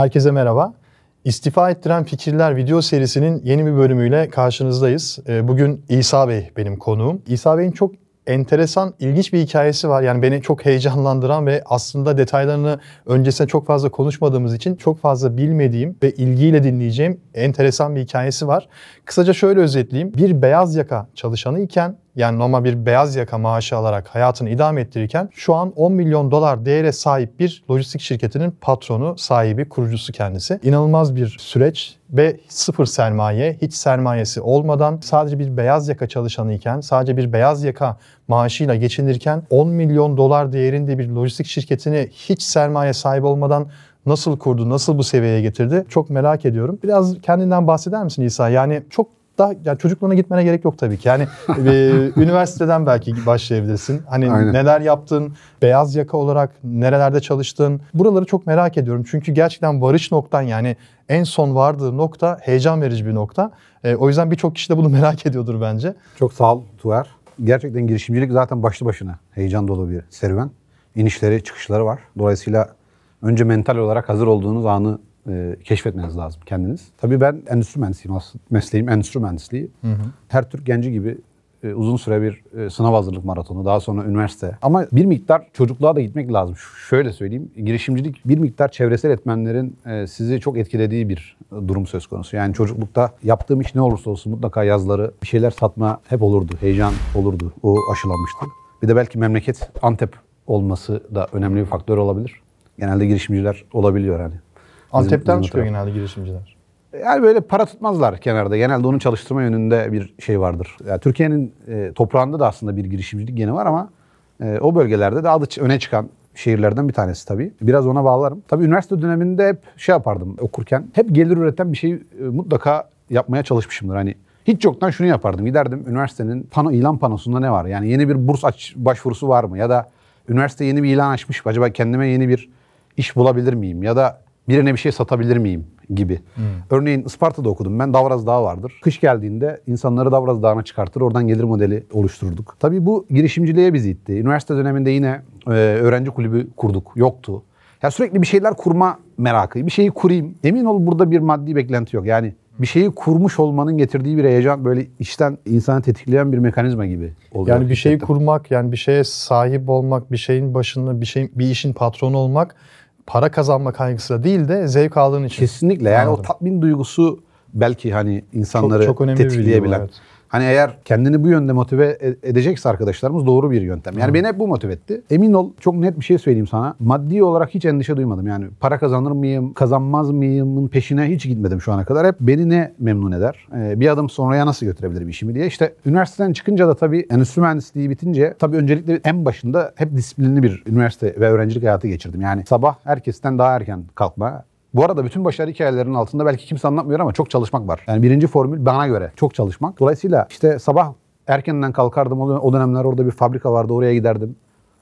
Herkese merhaba. İstifa ettiren fikirler video serisinin yeni bir bölümüyle karşınızdayız. Ee, Bugün İsa Bey benim konuğum. İsa Bey'in çok enteresan, ilginç bir hikayesi var. Yani beni çok heyecanlandıran ve aslında detaylarını öncesinde çok fazla konuşmadığımız için çok fazla bilmediğim ve ilgiyle dinleyeceğim enteresan bir hikayesi var. Kısaca şöyle özetleyeyim. Bir beyaz yaka çalışanı iken yani normal bir beyaz yaka maaşı alarak hayatını idame ettirirken şu an 10 milyon dolar değere sahip bir lojistik şirketinin patronu, sahibi, kurucusu kendisi. İnanılmaz bir süreç ve sıfır sermaye, hiç sermayesi olmadan sadece bir beyaz yaka çalışanı iken, sadece bir beyaz yaka maaşıyla geçinirken 10 milyon dolar değerinde bir lojistik şirketini hiç sermaye sahibi olmadan nasıl kurdu, nasıl bu seviyeye getirdi çok merak ediyorum. Biraz kendinden bahseder misin İsa? Yani çok da yani çocukluğuna gitmene gerek yok tabii ki. Yani e, üniversiteden belki başlayabilirsin. Hani Aynen. neler yaptın, beyaz yaka olarak nerelerde çalıştın. Buraları çok merak ediyorum. Çünkü gerçekten varış noktan yani en son vardığı nokta heyecan verici bir nokta. E, o yüzden birçok kişi de bunu merak ediyordur bence. Çok sağ ol Tuğer. Gerçekten girişimcilik zaten başlı başına heyecan dolu bir serüven. İnişleri, çıkışları var. Dolayısıyla önce mental olarak hazır olduğunuz anı e, keşfetmeniz lazım kendiniz. Tabii ben endüstri mühendisiyim aslında. Mesleğim endüstri mühendisliği. Her Türk genci gibi e, uzun süre bir e, sınav hazırlık maratonu, daha sonra üniversite. Ama bir miktar çocukluğa da gitmek lazım. Ş- Şöyle söyleyeyim, girişimcilik bir miktar çevresel etmenlerin e, sizi çok etkilediği bir e, durum söz konusu. Yani çocuklukta yaptığım iş ne olursa olsun mutlaka yazları bir şeyler satma hep olurdu. Heyecan olurdu. O aşılanmıştı. Bir de belki memleket Antep olması da önemli bir faktör olabilir. Genelde girişimciler olabiliyor hani. Antep'ten bizim çıkıyor genelde girişimciler. Yani böyle para tutmazlar kenarda. Genelde onu çalıştırma yönünde bir şey vardır. Yani Türkiye'nin e, toprağında da aslında bir girişimcilik geni var ama e, o bölgelerde de adı öne çıkan şehirlerden bir tanesi tabii. Biraz ona bağlarım. Tabii üniversite döneminde hep şey yapardım okurken. Hep gelir üreten bir şey e, mutlaka yapmaya çalışmışımdır. Hani hiç yoktan şunu yapardım. Giderdim üniversitenin pano, ilan panosunda ne var? Yani yeni bir burs aç, başvurusu var mı? Ya da üniversite yeni bir ilan açmış. Acaba kendime yeni bir iş bulabilir miyim? Ya da birine bir şey satabilir miyim gibi. Örneğin Isparta'da okudum ben. Davraz Dağı vardır. Kış geldiğinde insanları Davraz Dağı'na çıkartır. Oradan gelir modeli oluştururduk. Tabii bu girişimciliğe bizi itti. Üniversite döneminde yine e, öğrenci kulübü kurduk. Yoktu. Ya sürekli bir şeyler kurma merakı. Bir şeyi kurayım. Emin ol burada bir maddi beklenti yok. Yani bir şeyi kurmuş olmanın getirdiği bir heyecan böyle içten insanı tetikleyen bir mekanizma gibi oluyor. Yani bir şeyi kurmak, yani bir şeye sahip olmak, bir şeyin başında, bir şey, bir işin patronu olmak, para kazanma kaygısıyla değil de zevk aldığın için. Kesinlikle yani Anladım. o tatmin duygusu belki hani insanları Çok- çok önemli bir bilgi bu, tetikleyebilen. evet. Hani eğer kendini bu yönde motive e- edecekse arkadaşlarımız doğru bir yöntem. Yani beni hep bu motive etti. Emin ol çok net bir şey söyleyeyim sana. Maddi olarak hiç endişe duymadım. Yani para kazanır mıyım, kazanmaz mıyımın peşine hiç gitmedim şu ana kadar. Hep beni ne memnun eder? Ee, bir adım sonraya nasıl götürebilirim işimi diye. İşte üniversiteden çıkınca da tabii endüstri mühendisliği bitince tabii öncelikle en başında hep disiplinli bir üniversite ve öğrencilik hayatı geçirdim. Yani sabah herkesten daha erken kalkma, bu arada bütün başarı hikayelerinin altında belki kimse anlatmıyor ama çok çalışmak var. Yani birinci formül bana göre çok çalışmak. Dolayısıyla işte sabah erkenden kalkardım. O dön- O dönemler orada bir fabrika vardı. Oraya giderdim.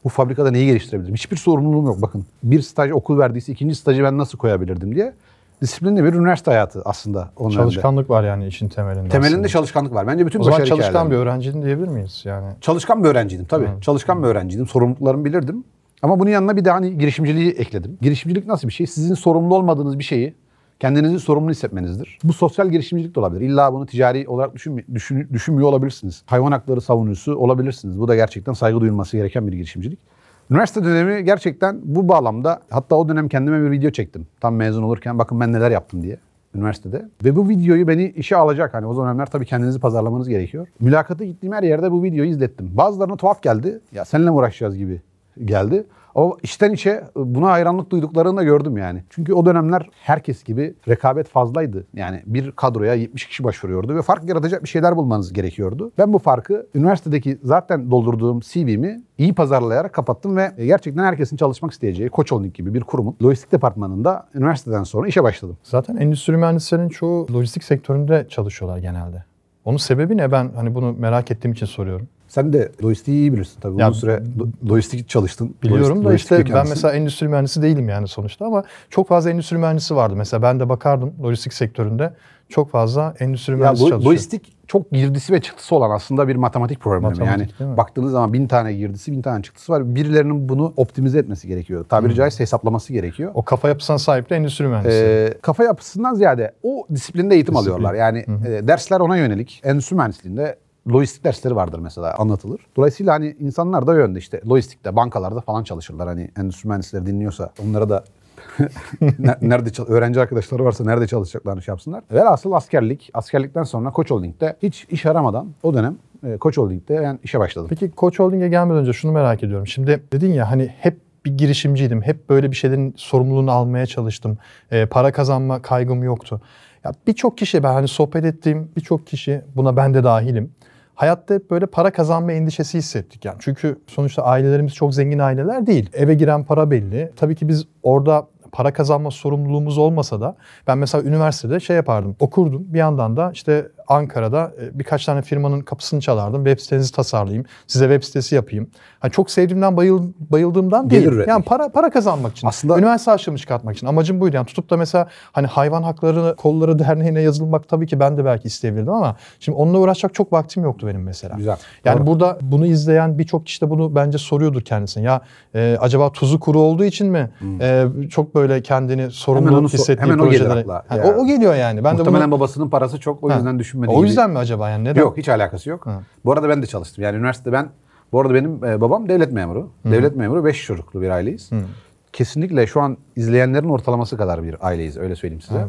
Bu fabrikada neyi geliştirebilirim? Hiçbir sorumluluğum yok bakın. Bir staj okul verdiyse ikinci stajı ben nasıl koyabilirdim diye. Disiplinli bir üniversite hayatı aslında. O dönemde. Çalışkanlık var yani işin temelinde. Temelinde aslında. çalışkanlık var. Bence bütün O başarı çalışkan bir öğrenciydin diyebilir miyiz yani? Çalışkan bir öğrenciydim tabii. Çalışkan bir öğrenciydim. Sorumluluklarımı bilirdim. Ama bunun yanına bir de hani girişimciliği ekledim. Girişimcilik nasıl bir şey? Sizin sorumlu olmadığınız bir şeyi kendinizi sorumlu hissetmenizdir. Bu sosyal girişimcilik de olabilir. İlla bunu ticari olarak düşün, düşün- düşünmüyor olabilirsiniz. Hayvan hakları savunucusu olabilirsiniz. Bu da gerçekten saygı duyulması gereken bir girişimcilik. Üniversite dönemi gerçekten bu bağlamda hatta o dönem kendime bir video çektim. Tam mezun olurken bakın ben neler yaptım diye üniversitede. Ve bu videoyu beni işe alacak. Hani o dönemler tabii kendinizi pazarlamanız gerekiyor. Mülakata gittiğim her yerde bu videoyu izlettim. Bazılarına tuhaf geldi. Ya seninle mi uğraşacağız gibi geldi. Ama içten içe buna hayranlık duyduklarını da gördüm yani. Çünkü o dönemler herkes gibi rekabet fazlaydı. Yani bir kadroya 70 kişi başvuruyordu ve fark yaratacak bir şeyler bulmanız gerekiyordu. Ben bu farkı üniversitedeki zaten doldurduğum CV'mi iyi pazarlayarak kapattım ve gerçekten herkesin çalışmak isteyeceği Koç Holding gibi bir kurumun lojistik departmanında üniversiteden sonra işe başladım. Zaten endüstri mühendislerinin çoğu lojistik sektöründe çalışıyorlar genelde. Onun sebebi ne? Ben hani bunu merak ettiğim için soruyorum. Sen de lojistiği iyi bilirsin tabii. Ya, Uzun süre lo- lojistik çalıştın. Biliyorum da işte ben mühendisi. mesela endüstri mühendisi değilim yani sonuçta ama çok fazla endüstri mühendisi vardı. Mesela ben de bakardım lojistik sektöründe çok fazla endüstri Ya mühendisi lo- çalışıyor. lojistik çok girdisi ve çıktısı olan aslında bir matematik problemi. Yani baktığınız zaman bin tane girdisi, bin tane çıktısı var. Birilerinin bunu optimize etmesi gerekiyor. Tabiri caizse hesaplaması gerekiyor. O kafa yapısına sahip de endüstri mühendisi. Ee, kafa yapısından ziyade o disiplinde eğitim Disiplin. alıyorlar. Yani e, dersler ona yönelik. Endüstri mühendisliğinde lojistik dersleri vardır mesela anlatılır. Dolayısıyla hani insanlar da yönde işte lojistikte, bankalarda falan çalışırlar. Hani endüstri mühendisleri dinliyorsa onlara da ne- nerede öğrenci arkadaşları varsa nerede çalışacaklarını şey yapsınlar. Velhasıl askerlik. Askerlikten sonra Koç Holding'de hiç iş aramadan o dönem e, Koç Holding'de ben işe başladım. Peki Koç Holding'e gelmeden önce şunu merak ediyorum. Şimdi dedin ya hani hep bir girişimciydim. Hep böyle bir şeylerin sorumluluğunu almaya çalıştım. Ee, para kazanma kaygım yoktu. Ya birçok kişi ben hani sohbet ettiğim birçok kişi buna ben de dahilim. Hayatta hep böyle para kazanma endişesi hissettik yani. Çünkü sonuçta ailelerimiz çok zengin aileler değil. Eve giren para belli. Tabii ki biz orada para kazanma sorumluluğumuz olmasa da ben mesela üniversitede şey yapardım. Okurdum. Bir yandan da işte Ankara'da e, birkaç tane firmanın kapısını çalardım. Web sitenizi tasarlayayım. Size web sitesi yapayım. Hani çok sevdiğimden bayıl, bayıldığımdan Gelir değil. üretmek. Yani para para kazanmak için. Aslında- üniversite harçlığımı çıkartmak için. Amacım buydu. Yani tutup da mesela hani hayvan hakları kolları derneğine yazılmak tabii ki ben de belki isteyebilirdim ama şimdi onunla uğraşacak çok vaktim yoktu benim mesela. Güzel. Yani Doğru. burada bunu izleyen birçok kişi de bunu bence soruyordur kendisine. Ya e, acaba tuzu kuru olduğu için mi e, çok böyle kendini sorumlu Hmm. Hemen hissettiği hemen o gelir projelere- akla. Ha, Ya. o, o geliyor yani. Ben de Muhtemelen bunu... babasının parası çok o yüzden düşünmedi. O yüzden mi acaba yani? Neden? Yok hiç alakası yok. Ha. Bu arada ben de çalıştım. Yani üniversitede ben bu arada benim e, babam devlet memuru. Devlet memuru 5 çocuklu bir aileyiz. Kesinlikle şu an izleyenlerin ortalaması kadar bir aileyiz öyle söyleyeyim size.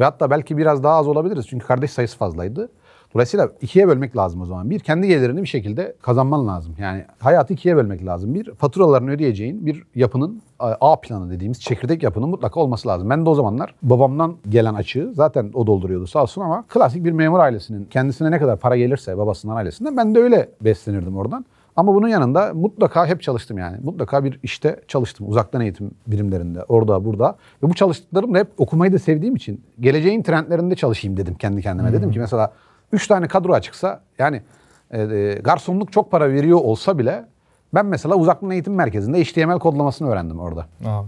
Ve hatta belki biraz daha az olabiliriz çünkü kardeş sayısı fazlaydı. Dolayısıyla ikiye bölmek lazım o zaman. Bir, kendi gelirini bir şekilde kazanman lazım. Yani hayatı ikiye bölmek lazım. Bir, faturalarını ödeyeceğin bir yapının A planı dediğimiz çekirdek yapının mutlaka olması lazım. Ben de o zamanlar babamdan gelen açığı zaten o dolduruyordu sağ olsun ama klasik bir memur ailesinin kendisine ne kadar para gelirse babasından ailesinden ben de öyle beslenirdim oradan. Ama bunun yanında mutlaka hep çalıştım yani. Mutlaka bir işte çalıştım. Uzaktan eğitim birimlerinde, orada, burada. Ve bu çalıştıklarım da hep okumayı da sevdiğim için geleceğin trendlerinde çalışayım dedim kendi kendime. Dedim ki mesela 3 tane kadro açıksa yani e, e, garsonluk çok para veriyor olsa bile ben mesela uzaktan eğitim merkezinde HTML kodlamasını öğrendim orada. Aa,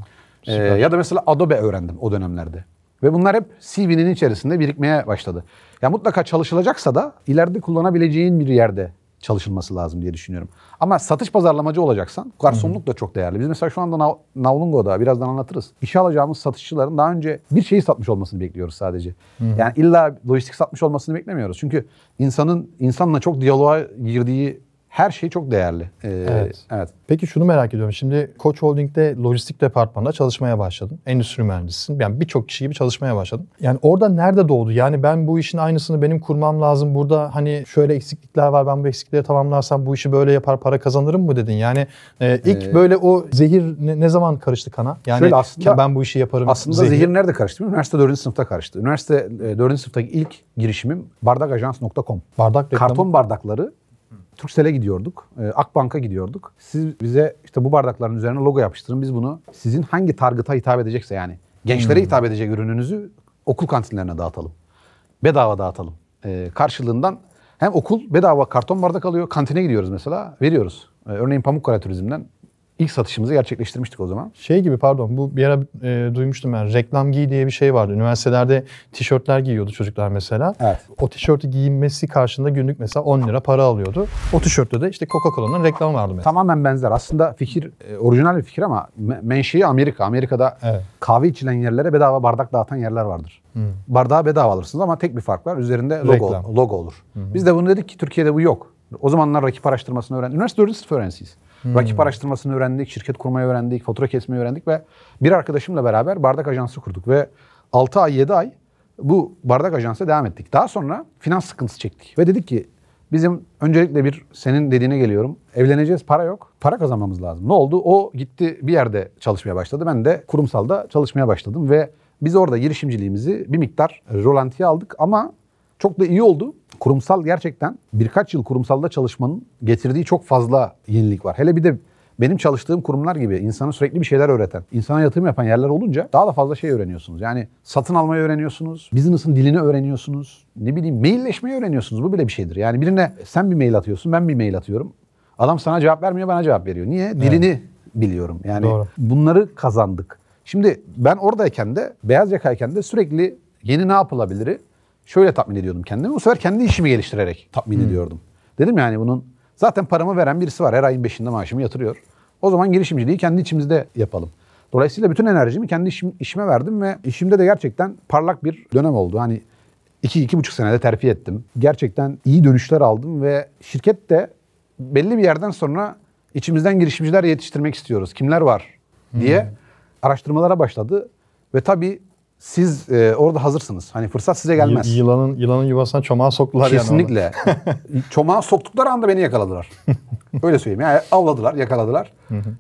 Ee, ya da mesela Adobe öğrendim o dönemlerde. Ve bunlar hep CV'nin içerisinde birikmeye başladı. Ya mutlaka çalışılacaksa da ileride kullanabileceğin bir yerde çalışılması lazım diye düşünüyorum. Ama satış pazarlamacı olacaksan garsonluk da çok değerli. Biz mesela şu anda Nav- Navlungo'da birazdan anlatırız. İşe alacağımız satışçıların daha önce bir şeyi satmış olmasını bekliyoruz sadece. Yani illa lojistik satmış olmasını beklemiyoruz. Çünkü insanın insanla çok diyaloğa girdiği her şey çok değerli. Ee, Evet. evet. Peki şunu merak ediyorum. Şimdi Koç Holding'de lojistik departmanında çalışmaya başladın. Endüstri mühendisisin. Yani birçok kişi gibi çalışmaya başladın. Yani orada nerede doğdu? Yani ben bu işin aynısını benim kurmam lazım. Burada hani şöyle eksiklikler var. Ben bu eksiklikleri tamamlarsam bu işi böyle yapar para kazanırım mı dedin? Yani e, ilk Ee, böyle o zehir ne, ne zaman karıştı kana? Yani Şöyle aslında- ben bu işi yaparım. Aslında zehir, nerede karıştı? Üniversite 4. sınıfta karıştı. Üniversite e, 4. sınıftaki ilk girişimim bardakajans.com. bardak reklamı. Karton bardakları Turkcell'e gidiyorduk. e, Akbank'a gidiyorduk. Siz bize işte bu bardakların üzerine logo yapıştırın. Biz bunu sizin hangi target'a hitap edecekse yani gençlere hitap edecek ürününüzü okul kantinlerine dağıtalım. Bedava dağıtalım. E, karşılığından hem okul bedava karton bardak alıyor. Kantine gidiyoruz mesela. Veriyoruz. E, örneğin Pamukkale Turizm'den ilk satışımızı gerçekleştirmiştik o zaman. Şey gibi pardon bu bir ara e, duymuştum ben. Reklam giy diye bir şey vardı. Üniversitelerde tişörtler giyiyordu çocuklar mesela. Evet. O tişörtü giyinmesi karşında günlük mesela 10 lira para alıyordu. O tişörtte de işte Coca-Cola'nın reklamı vardı mesela. Tamamen benzer. Aslında fikir e, orijinal bir fikir ama me- menşei Amerika. Amerika'da Evet. kahve içilen yerlere bedava bardak dağıtan yerler vardır. Bardağı bedava alırsınız ama tek bir fark var. Üzerinde logo, Reklam. logo olur. Biz de bunu dedik ki Türkiye'de bu yok. O zamanlar rakip araştırmasını öğrendik. Üniversite 4. sınıf öğrencisiyiz. Rakip araştırmasını öğrendik, şirket kurmayı öğrendik, fatura kesmeyi öğrendik ve bir arkadaşımla beraber bardak ajansı kurduk ve 6 ay 7 ay bu bardak ajansa devam ettik. Daha sonra finans sıkıntısı çektik ve dedik ki bizim öncelikle bir senin dediğine geliyorum. Evleneceğiz para yok. Para kazanmamız lazım. Ne oldu? O gitti bir yerde çalışmaya başladı. Ben de kurumsalda çalışmaya başladım ve biz orada girişimciliğimizi bir miktar rolantiye aldık ama çok da iyi oldu. Kurumsal gerçekten birkaç yıl kurumsalda çalışmanın getirdiği çok fazla yenilik var. Hele bir de benim çalıştığım kurumlar gibi insana sürekli bir şeyler öğreten, insana yatırım yapan yerler olunca daha da fazla şey öğreniyorsunuz. Yani satın almayı öğreniyorsunuz, business'ın dilini öğreniyorsunuz, ne bileyim mailleşmeyi öğreniyorsunuz. Bu bile bir şeydir. Yani birine sen bir mail atıyorsun, ben bir mail atıyorum. Adam sana cevap vermiyor, bana cevap veriyor. Niye? Dilini biliyorum. Yani Doğru. bunları kazandık. Şimdi ben oradayken de, beyaz yakayken de sürekli yeni ne yapılabilir? Şöyle tatmin ediyordum kendimi. Bu sefer kendi işimi geliştirerek tatmin ediyordum. Dedim yani bunun zaten paramı veren birisi var. Her ayın beşinde maaşımı yatırıyor. O zaman girişimciliği kendi içimizde yapalım. Dolayısıyla bütün enerjimi kendi işim, işime verdim ve işimde de gerçekten parlak bir dönem oldu. Hani iki, iki buçuk senede terfi ettim. Gerçekten iyi dönüşler aldım ve şirket de belli bir yerden sonra içimizden girişimciler yetiştirmek istiyoruz. Kimler var diye araştırmalara başladı. Ve tabii siz e, orada hazırsınız. Hani fırsat size gelmez. Y- Yılanın, yılanın yuvasına çomağı soktular yani. Kesinlikle. Çomağı soktukları anda beni yakaladılar. Öyle söyleyeyim. Yani avladılar, yakaladılar.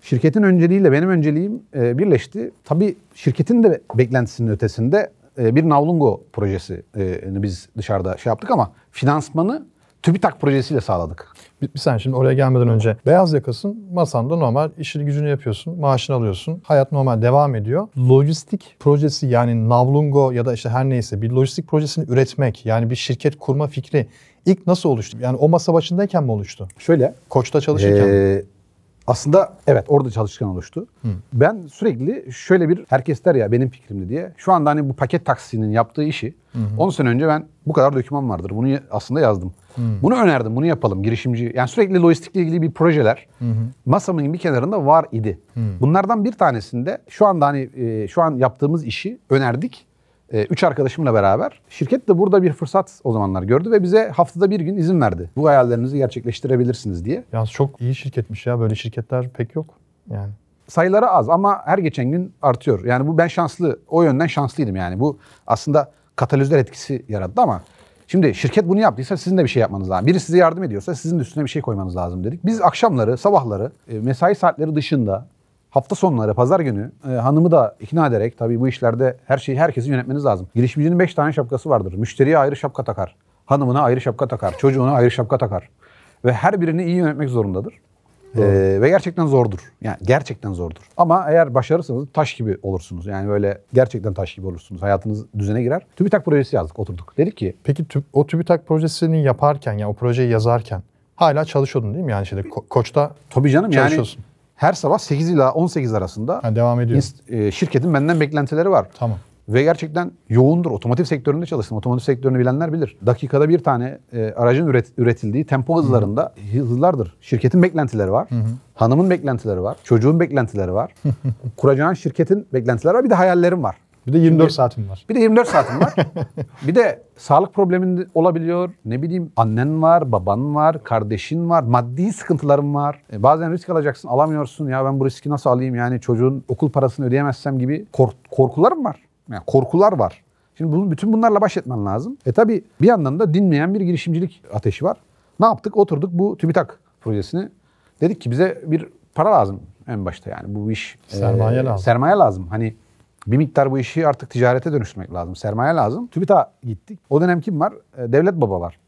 Şirketin önceliğiyle benim önceliğim e, birleşti. Tabii şirketin de beklentisinin ötesinde e, bir Navlungo projesi e, biz dışarıda şey yaptık ama finansmanı TÜBİTAK projesiyle sağladık. Bir, bir saniye şimdi oraya gelmeden önce beyaz yakasın masanda normal işini gücünü yapıyorsun, maaşını alıyorsun. Hayat normal devam ediyor. Lojistik projesi yani Navlungo ya da işte her neyse bir lojistik projesini üretmek yani bir şirket kurma fikri ilk nasıl oluştu? Yani o masa başındayken mi oluştu? Şöyle Koç'ta çalışırken mi? Ee, aslında evet orada çalışırken oluştu. Ben sürekli şöyle bir herkes der ya benim fikrimdi diye. Şu anda hani bu paket taksinin yaptığı işi 10 sene önce ben bu kadar doküman vardır. Bunu aslında yazdım. Bunu önerdim. Bunu yapalım girişimci. Yani sürekli lojistikle ilgili bir projeler masamın bir kenarında var idi. Bunlardan bir tanesinde şu anda hani e, şu an yaptığımız işi önerdik. E, üç arkadaşımla beraber. Şirket de burada bir fırsat o zamanlar gördü ve bize haftada bir gün izin verdi. Bu hayallerinizi gerçekleştirebilirsiniz diye. Yalnız çok iyi şirketmiş ya. Böyle şirketler pek yok. Yani. sayıları az ama her geçen gün artıyor. Yani bu ben şanslı, o yönden şanslıydım yani. Bu aslında katalizör etkisi yarattı ama şimdi şirket bunu yaptıysa sizin de bir şey yapmanız lazım. Biri size yardım ediyorsa sizin de üstüne bir şey koymanız lazım dedik. Biz akşamları, sabahları, e, mesai saatleri dışında hafta sonları, pazar günü e, hanımı da ikna ederek tabii bu işlerde her şeyi herkesi yönetmeniz lazım. Girişimcinin 5 tane şapkası vardır. Müşteriye ayrı şapka takar. Hanımına ayrı şapka takar. Çocuğuna ayrı şapka takar. Ve her birini iyi yönetmek zorundadır. Ee, ve gerçekten zordur. Yani gerçekten zordur. Ama eğer başarırsanız taş gibi olursunuz. Yani böyle gerçekten taş gibi olursunuz. Hayatınız düzene girer. TÜBİTAK projesi yazdık, oturduk. Dedik ki Peki tü- o TÜBİTAK projesini yaparken ya o projeyi yazarken hala çalışıyordun değil mi? Yani şeyde Ko- Koç'ta tabii canım yani Çalışıyorsun. her sabah 8 ila 18 arasında ha, devam ediyor. ins- e, şirketin benden beklentileri var. Tamam. Ve gerçekten yoğundur. Otomotiv sektöründe çalıştım. Otomotiv sektörünü bilenler bilir. Dakikada bir tane e, aracın üret- üretildiği tempo hızlarında hızlardır. Şirketin beklentileri var. Hanımın beklentileri var. Çocuğun beklentileri var. Kuracağın şirketin beklentileri var. Bir de hayallerim var. Bir de 24 saatim var. Bir de 24 saatin var. bir de sağlık problemin olabiliyor. Ne bileyim annen var, baban var, kardeşin var, maddi sıkıntıların var. E, bazen risk alacaksın, alamıyorsun. Ya ben bu riski nasıl alayım? Yani çocuğun okul parasını ödeyemezsem gibi kork- korkularım var. Yani korkular var. Şimdi bunun, bütün bunlarla baş etmen lazım. E tabi bir yandan da dinmeyen bir girişimcilik ateşi var. Ne yaptık? Oturduk bu TÜBİTAK projesini. Dedik ki bize bir para lazım en başta yani bu iş. Sermaye e, lazım. Sermaye lazım. Hani bir miktar bu işi artık ticarete dönüştürmek lazım. Sermaye lazım. TÜBİTAK'a gittik. O dönem kim var? E, Devlet Baba var.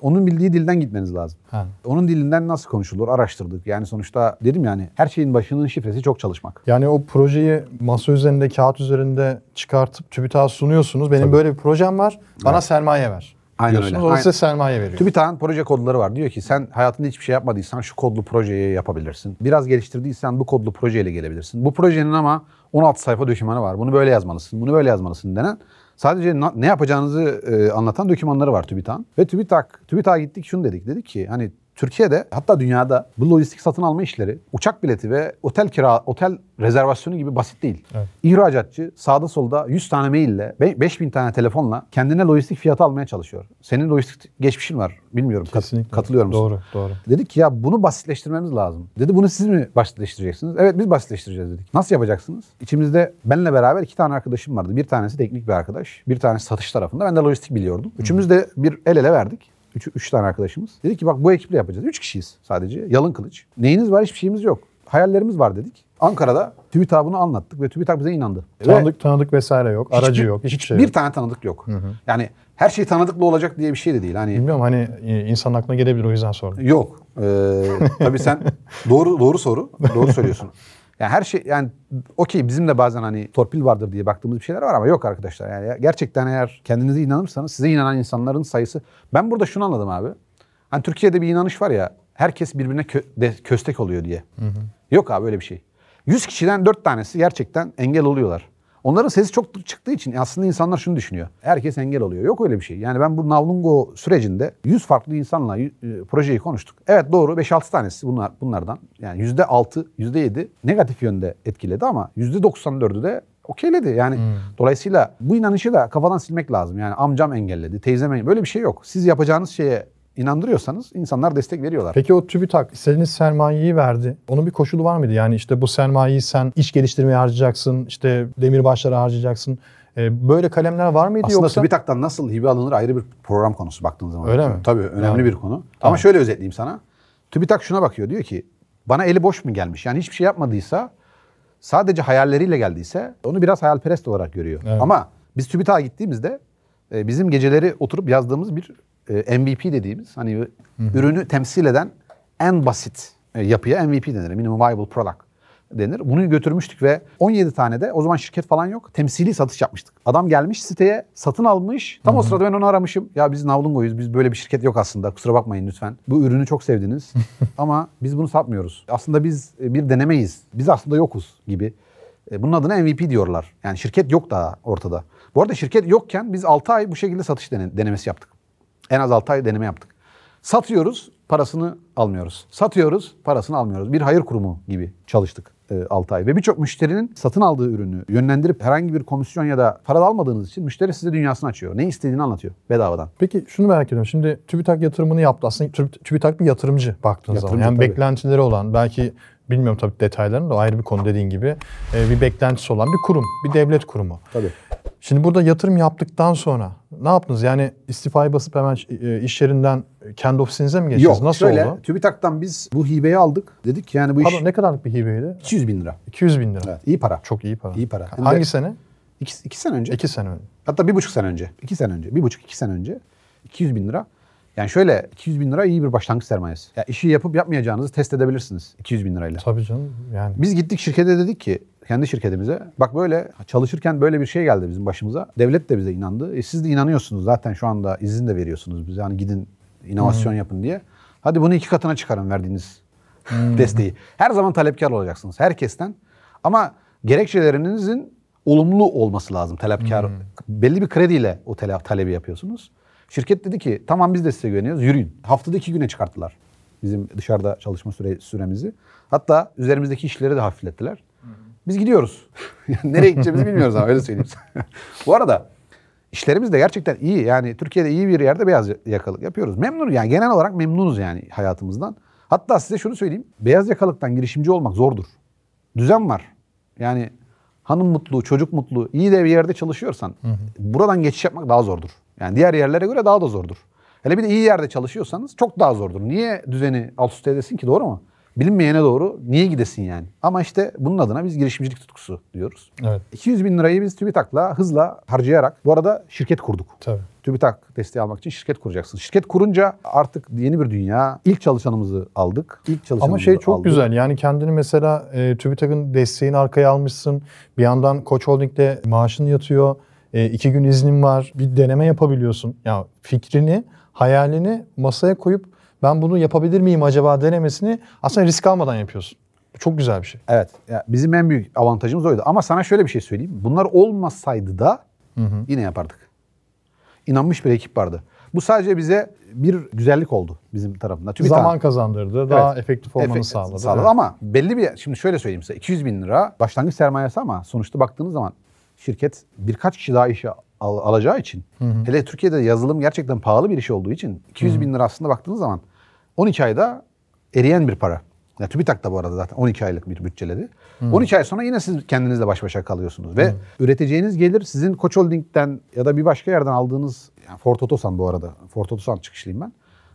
Onun bildiği dilden gitmeniz lazım. Ha. Onun dilinden nasıl konuşulur araştırdık. Yani sonuçta dedim yani her şeyin başının şifresi çok çalışmak. Yani o projeyi masa üzerinde, kağıt üzerinde çıkartıp TÜBİTAK'a sunuyorsunuz. Benim böyle bir projem var. Bana sermaye ver. Aynen öyle. O size sermaye veriyor. TÜBİTAK'ın proje kodları var. Diyor ki sen hayatında hiçbir şey yapmadıysan şu kodlu projeyi yapabilirsin. Biraz geliştirdiysen bu kodlu projeyle gelebilirsin. Bu projenin ama 16 sayfa dokümanı var. Bunu böyle yazmalısın, bunu böyle yazmalısın denen sadece ne yapacağınızı anlatan dokümanları var TÜBİTAK'ın. Ve TÜBİTAK, TÜBİTAK'a gittik şunu dedik. Dedik ki hani Türkiye'de hatta dünyada bu lojistik satın alma işleri uçak bileti ve otel kira, otel rezervasyonu gibi basit değil. Evet. İhracatçı sağda solda 100 tane maille, be- 5000 tane telefonla kendine lojistik fiyatı almaya çalışıyor. Senin lojistik geçmişin var. Bilmiyorum. kat- Kesinlikle. katılıyor musun? Doğru, doğru. Dedik ki ya bunu basitleştirmemiz lazım. Dedi bunu siz mi basitleştireceksiniz? Evet biz basitleştireceğiz dedik. Nasıl yapacaksınız? İçimizde benle beraber iki tane arkadaşım vardı. Bir tanesi teknik bir arkadaş. Bir tanesi satış tarafında. Ben de lojistik biliyordum. Üçümüz de bir el ele verdik. Üç, üç tane arkadaşımız. Dedik ki bak bu ekiple yapacağız. Üç kişiyiz sadece. Yalın kılıç. Neyiniz var? Hiçbir şeyimiz yok. Hayallerimiz var dedik. Ankara'da TÜBİTAK'a bunu anlattık ve TÜBİTAK bize inandı. Ve Tanıdık tanıdık vesaire yok. Aracı hiçbir- yok. Hiçbir şey Bir yok. tane tanıdık yok. Yani her şey tanıdıklı olacak diye bir şey de değil. Hani Bilmiyorum hani e, insan aklına gelebilir o yüzden sordum. Yok. Ee, tabii sen doğru doğru soru. Doğru söylüyorsun. Yani her şey yani okey bizim de bazen hani torpil vardır diye baktığımız bir şeyler var ama yok arkadaşlar. Yani gerçekten eğer kendinize inanırsanız size inanan insanların sayısı. Ben burada şunu anladım abi. Hani Türkiye'de bir inanış var ya herkes birbirine kö- de- köstek oluyor diye. Yok abi öyle bir şey. 100 kişiden 4 tanesi gerçekten engel oluyorlar. Onların sesi çok çıktığı için aslında insanlar şunu düşünüyor. Herkes engel oluyor. Yok öyle bir şey. Yani ben bu Navlungo sürecinde 100 farklı insanla e, projeyi konuştuk. Evet doğru 5-6 tanesi bunlar bunlardan yani %6, %7 negatif yönde etkiledi ama %94'ü de okeyledi. Yani dolayısıyla bu inanışı da kafadan silmek lazım. Yani amcam engelledi, teyzem engelledi. Böyle bir şey yok. Siz yapacağınız şeye inandırıyorsanız insanlar destek veriyorlar. Peki o TÜBİTAK istediğiniz sermayeyi verdi. Onun bir koşulu var mıydı? Yani işte bu sermayeyi sen iş geliştirmeye harcayacaksın, işte demirbaşlara harcayacaksın. Ee, böyle kalemler var mıydı Aslında yoksa? TÜBİTAK'tan nasıl hibe alınır ayrı bir program konusu baktığın zaman. Öyle mi? Tabii önemli Yani. bir konu. Ama şöyle özetleyeyim sana. TÜBİTAK şuna bakıyor diyor ki bana eli boş mu gelmiş? Yani hiçbir şey yapmadıysa sadece hayalleriyle geldiyse onu biraz hayalperest olarak görüyor. Evet. Ama biz TÜBİTAK'a gittiğimizde e, bizim geceleri oturup yazdığımız bir e, MVP dediğimiz hani ürünü temsil eden en basit e, yapıya MVP denir. Minimum Viable Product denir. Bunu götürmüştük ve 17 tane de o zaman şirket falan yok. Temsili satış yapmıştık. Adam gelmiş siteye satın almış. Tam o sırada ben onu aramışım. Ya biz Navlungo'yuz. Biz böyle bir şirket yok aslında. Kusura bakmayın lütfen. Bu ürünü çok sevdiniz. Ama biz bunu satmıyoruz. Aslında biz e, bir denemeyiz. Biz aslında yokuz gibi. E, Bunun adına MVP diyorlar. Yani şirket yok daha ortada. Bu arada şirket yokken biz 6 ay bu şekilde satış dene- denemesi yaptık. En az 6 ay deneme yaptık. Satıyoruz, parasını almıyoruz. Satıyoruz, parasını almıyoruz. Bir hayır kurumu gibi çalıştık 6 ay. Ve birçok müşterinin satın aldığı ürünü yönlendirip herhangi bir komisyon ya da para almadığınız için müşteri size dünyasını açıyor. Ne istediğini anlatıyor bedavadan. Peki şunu merak ediyorum. Şimdi TÜBİTAK yatırımını yaptı. Aslında TÜB- TÜBİTAK bir yatırımcı baktığın zaman. Yatırımcı, Yani tabii. beklentileri olan belki bilmiyorum tabii detaylarını da ayrı bir konu dediğin gibi e, bir beklentisi olan bir kurum, bir devlet kurumu. Tabii. Şimdi burada yatırım yaptıktan sonra ne yaptınız? Yani istifayı basıp hemen e, iş yerinden kendi ofisinize mi geçtiniz? Yok, Nasıl şöyle oldu? TÜBİTAK'tan biz bu hibeyi aldık. Dedik ki yani bu iş Pardon ne kadarlık bir hibeydi? 200 bin lira. 200 bin lira. Evet, iyi para. Çok iyi para. İyi para. Hangi sene? İki, iki sene önce. İki sene önce. Hatta bir buçuk sene önce. iki sene önce. Bir buçuk iki sene önce. 200 bin lira. Yani şöyle 200 bin lira iyi bir başlangıç sermayesi. Ya işi yapıp yapmayacağınızı test edebilirsiniz 200 bin lirayla. Tabii canım yani. Biz gittik şirkete dedik ki kendi şirketimize bak böyle çalışırken böyle bir şey geldi bizim başımıza. Devlet de bize inandı. E siz de inanıyorsunuz zaten şu anda izin de veriyorsunuz bize hani gidin inovasyon yapın diye. Hadi bunu iki katına çıkarın verdiğiniz desteği. Her zaman talepkar olacaksınız herkesten. Ama gerekçelerinizin olumlu olması lazım talepkar. Belli bir krediyle o talebi yapıyorsunuz. Şirket dedi ki tamam biz de size güveniyoruz yürüyün. Haftada iki güne çıkarttılar bizim dışarıda çalışma süre, süremizi. Hatta üzerimizdeki işleri de hafiflettiler. Biz gidiyoruz. Yani Nereye gideceğimizi bilmiyoruz ama öyle söyleyeyim. Bu arada işlerimiz de gerçekten iyi. Yani Türkiye'de iyi bir yerde beyaz yakalık yapıyoruz. Memnunuz yani genel olarak memnunuz yani hayatımızdan. Hatta size şunu söyleyeyim. Beyaz yakalıktan girişimci olmak zordur. Düzen var. Yani hanım mutlu, çocuk mutlu, iyi de bir yerde çalışıyorsan buradan geçiş yapmak daha zordur. Yani diğer yerlere göre daha da zordur. Hele bir de iyi yerde çalışıyorsanız çok daha zordur. Niye düzeni alt üst edesin ki doğru mu? Bilinmeyene doğru niye gidesin yani? Ama işte bunun adına biz girişimcilik tutkusu diyoruz. Evet 200 bin lirayı biz TÜBİTAK'la hızla harcayarak bu arada şirket kurduk. tabii. TÜBİTAK desteği almak için şirket kuracaksın. Şirket kurunca artık yeni bir dünya. İlk çalışanımızı aldık. İlk çalışanımızı Ama şey çok aldık. güzel yani kendini mesela e, TÜBİTAK'ın desteğini arkaya almışsın. Bir yandan Koç Holding'de maaşın yatıyor. E, iki gün iznin var. Bir deneme yapabiliyorsun. Ya fikrini, hayalini masaya koyup ben bunu yapabilir miyim acaba denemesini aslında risk almadan yapıyorsun. Bu çok güzel bir şey. Evet. Ya bizim en büyük avantajımız oydu. Ama sana şöyle bir şey söyleyeyim. Bunlar olmasaydı da yine yapardık. İnanmış bir ekip vardı. Bu sadece bize bir güzellik oldu bizim tarafından. TÜBİTAK- Zaman kazandırdı, daha Evet. efektif olmanı Efekt- sağladı. sağladı. Evet. Ama belli bir şimdi şöyle söyleyeyim size 200 bin lira başlangıç sermayesi ama sonuçta baktığınız zaman şirket birkaç kişi daha işe al- alacağı için hele Türkiye'de yazılım gerçekten pahalı bir iş olduğu için 200 bin lira aslında baktığınız zaman 12 ayda eriyen bir para. Ya TÜBİTAK da bu arada zaten 12 aylık bir bütçeledi. 12 ay sonra yine siz kendinizle baş başa kalıyorsunuz ve üreteceğiniz gelir sizin Koç Holding'den ya da bir başka yerden aldığınız yani Ford Otosan bu arada Ford Otosan çıkışlıyım ben.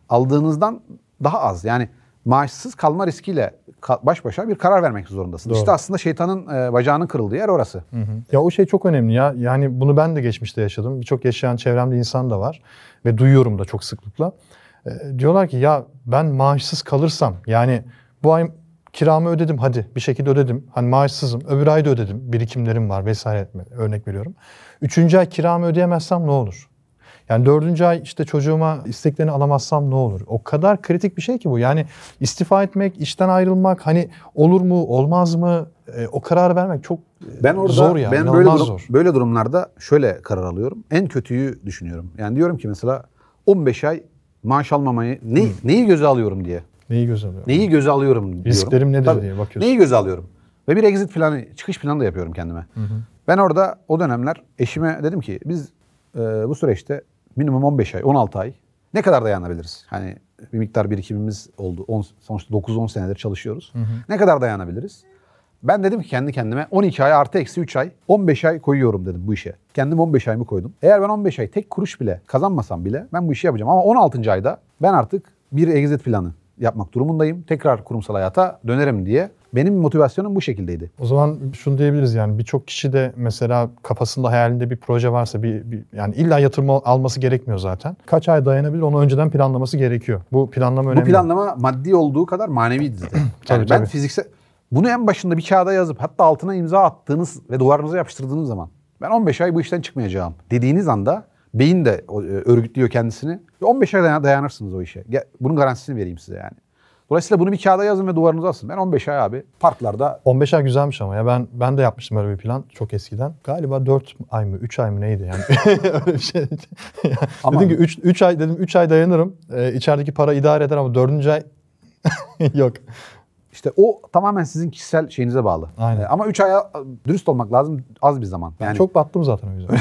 Aldığınızdan daha az. Yani maaşsız kalma riskiyle baş başa bir karar vermek zorundasın. Doğru. İşte aslında şeytanın e, bacağının kırıldığı yer orası. Hı hı. Ya o şey çok önemli ya. Yani bunu ben de geçmişte yaşadım. Birçok yaşayan çevremde insan da var. Ve duyuyorum da çok sıklıkla. Ee, diyorlar ki ya ben maaşsız kalırsam yani bu ay kiramı ödedim hadi bir şekilde ödedim. Hani maaşsızım. Öbür ay da ödedim. Birikimlerim var vesaire örnek veriyorum. Üçüncü ay kiramı ödeyemezsem ne olur? Yani dördüncü ay işte çocuğuma isteklerini alamazsam ne olur? O kadar kritik bir şey ki bu. Yani istifa etmek, işten ayrılmak hani olur mu, olmaz mı? E, o kararı vermek çok Ben orada zor yani. ben böyle durum- zor. böyle durumlarda şöyle karar alıyorum. En kötüyü düşünüyorum. Yani diyorum ki mesela 15 ay maaş almamayı ne, neyi göze alıyorum diye. Neyi göz alıyor? Neyi göze alıyorum diyorum. Risklerim nedir Tabii. diye bakıyorsun. Neyi göze alıyorum? Ve bir exit planı, çıkış planı da yapıyorum kendime. Ben orada o dönemler eşime dedim ki biz e, bu süreçte minimum 15 ay, 16 ay ne kadar dayanabiliriz? Hani bir miktar birikimimiz oldu. On, sonuçta 9-10 senedir çalışıyoruz. Ne kadar dayanabiliriz? Ben dedim ki kendi kendime 12 ay artı eksi 3 ay 15 ay koyuyorum dedim bu işe. Kendim 15 ay mı koydum? Eğer ben 15 ay tek kuruş bile kazanmasam bile ben bu işi yapacağım. Ama 16. ayda ben artık bir exit planı yapmak durumundayım. Tekrar kurumsal hayata dönerim diye. Benim motivasyonum bu şekildeydi. O zaman şunu diyebiliriz yani birçok kişi de mesela kafasında hayalinde bir proje varsa bir, bir- yani illa yatırım al- alması gerekmiyor zaten. Kaç ay dayanabilir onu önceden planlaması gerekiyor. Bu planlama önemli. Bu planlama maddi olduğu kadar maneviydi zaten. Yani Tabii, ben tabii. fiziksel bunu en başında bir kağıda yazıp hatta altına imza attığınız ve duvarınıza yapıştırdığınız zaman ben 15 ay bu işten çıkmayacağım dediğiniz anda beyin de e, örgütlüyor kendisini. Ve 15 ay dayan- dayanırsınız o işe. Bunun garantisini vereyim size yani. Dolayısıyla bunu bir kağıda yazın ve duvarınıza asın. Ben 15 ay abi parklarda 15 ay güzelmiş ama ya ben ben de yapmıştım öyle bir plan çok eskiden. Galiba 4 ay mı 3 ay mı neydi yani. öyle bir şey. Yani Ama- dedim ki 3 3 ay dedim 3 ay dayanırım. Ee, içerideki para idare eder ama 4. ay yok. işte o tamamen sizin kişisel şeyinize bağlı. Aynen. E, ama 3 aya dürüst olmak lazım az bir zaman. Yani Çok battım zaten o yüzden.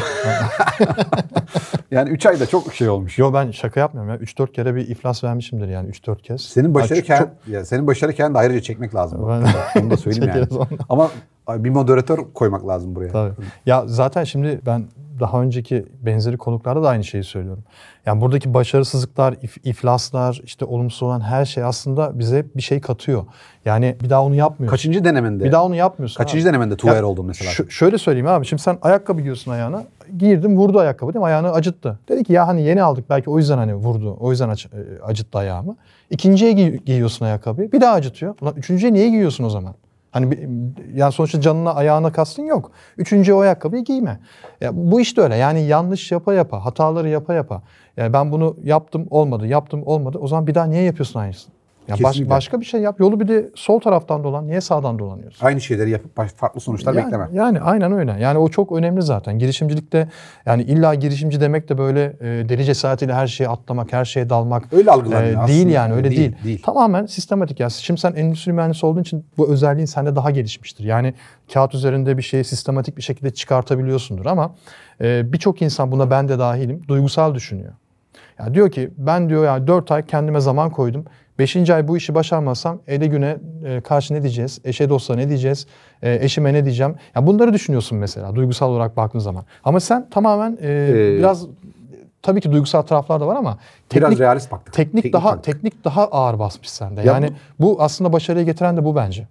yani 3 ayda çok şey olmuş. Yo ben şaka yapmıyorum ya. 3-4 kere bir iflas vermişimdir yani 3-4 kez. Senin başarı Ya çok- ya senin başarı de ayrıca çekmek lazım. Ben-. Onu da söyleyeyim yani. Onu. Ama bir moderatör koymak lazım buraya. Tabii. Ya zaten şimdi ben daha önceki benzeri konuklarda da aynı şeyi söylüyorum. Yani buradaki başarısızlıklar, if- iflaslar, işte olumsuz olan her şey aslında bize bir şey katıyor. Yani bir daha onu yapmıyorsun. Kaçıncı denemende? bir daha onu yapmıyorsun. Kaçıncı abi. denemende Ya oldun mesela? Ş- şöyle söyleyeyim abi. Şimdi sen ayakkabı giyiyorsun ayağına. Girdim vurdu ayakkabı değil mi? Ayağını acıttı. Dedi ki ya hani yeni aldık belki o yüzden hani vurdu. O yüzden e, acıttı ayağımı. İkinciye giy- giyiyorsun ayakkabıyı. Bir daha acıtıyor. Ulan üçüncüye niye giyiyorsun o zaman? Hani yani sonuçta canına ayağına kastın yok. Üçüncüye o ayakkabıyı giyme. Ya bu işte öyle. Yani yanlış yapa yapa, hataları yapa yapa. Yani ben bunu yaptım olmadı, yaptım olmadı. O zaman bir daha niye yapıyorsun aynısını? Ya baş- Kesinlikle. başka bir şey yap. Yolu bir de sol taraftan dolan. Niye sağdan dolanıyorsun? Aynı şeyleri yapıp baş- farklı sonuçlar yani, bekleme. Yani aynen öyle. Yani o çok önemli zaten. Girişimcilikte yani illa girişimci demek de böyle e, deli cesaretiyle her şeye atlamak, her şeye dalmak. Öyle algılanıyor e, aslında. Değil yani öyle Değil, değil. değil. Tamamen sistematik ya. Şimdi sen endüstri mühendisi olduğun için bu özelliğin sende daha gelişmiştir. Yani kağıt üzerinde bir şeyi sistematik bir şekilde çıkartabiliyorsundur ama e, birçok insan buna ben de dahilim duygusal düşünüyor. Ya diyor ki ben diyor ya 4 ay kendime zaman koydum. 5. ay bu işi başarmazsam ele güne e, karşı ne diyeceğiz? Eşe dosta ne diyeceğiz? E, eşime ne diyeceğim? Ya bunları düşünüyorsun mesela duygusal olarak baktığın zaman. Ama sen tamamen e, Ee, biraz tabii ki duygusal taraflar da var ama Biraz teknik realist baktık. teknik, daha baktık. teknik daha ağır basmış sende. Ya Yani bu aslında başarıyı getiren de bu bence.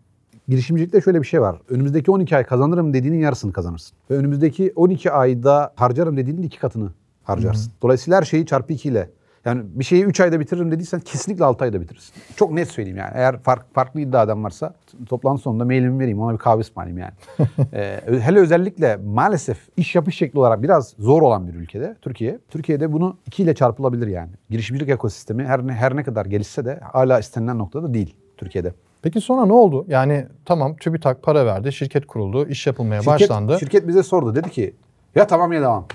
Girişimcilikte şöyle bir şey var. Önümüzdeki 12 ay kazanırım dediğinin yarısını kazanırsın. Ve önümüzdeki 12 ayda harcarım dediğinin iki katını harcarsın. Dolayısıyla her şeyi çarpı 2 ile. Yani bir şeyi 3 ayda bitiririm dediysen kesinlikle 6 ayda bitirirsin. Çok net söyleyeyim yani. Eğer fark, farklı iddia eden varsa toplantı sonunda mailimi vereyim. Ona bir kahve ısmarlayayım yani. Ee, hele özellikle maalesef iş yapış şekli olarak biraz zor olan bir ülkede Türkiye. Türkiye'de bunu 2 ile çarpılabilir yani. Girişimcilik ekosistemi her ne, her ne kadar gelişse de hala istenilen noktada değil Türkiye'de. Peki sonra ne oldu? Yani tamam TÜBİTAK para verdi, şirket kuruldu, iş yapılmaya Şirket, başlandı. şirket bize sordu. Dedi ki ya tamam ya devam.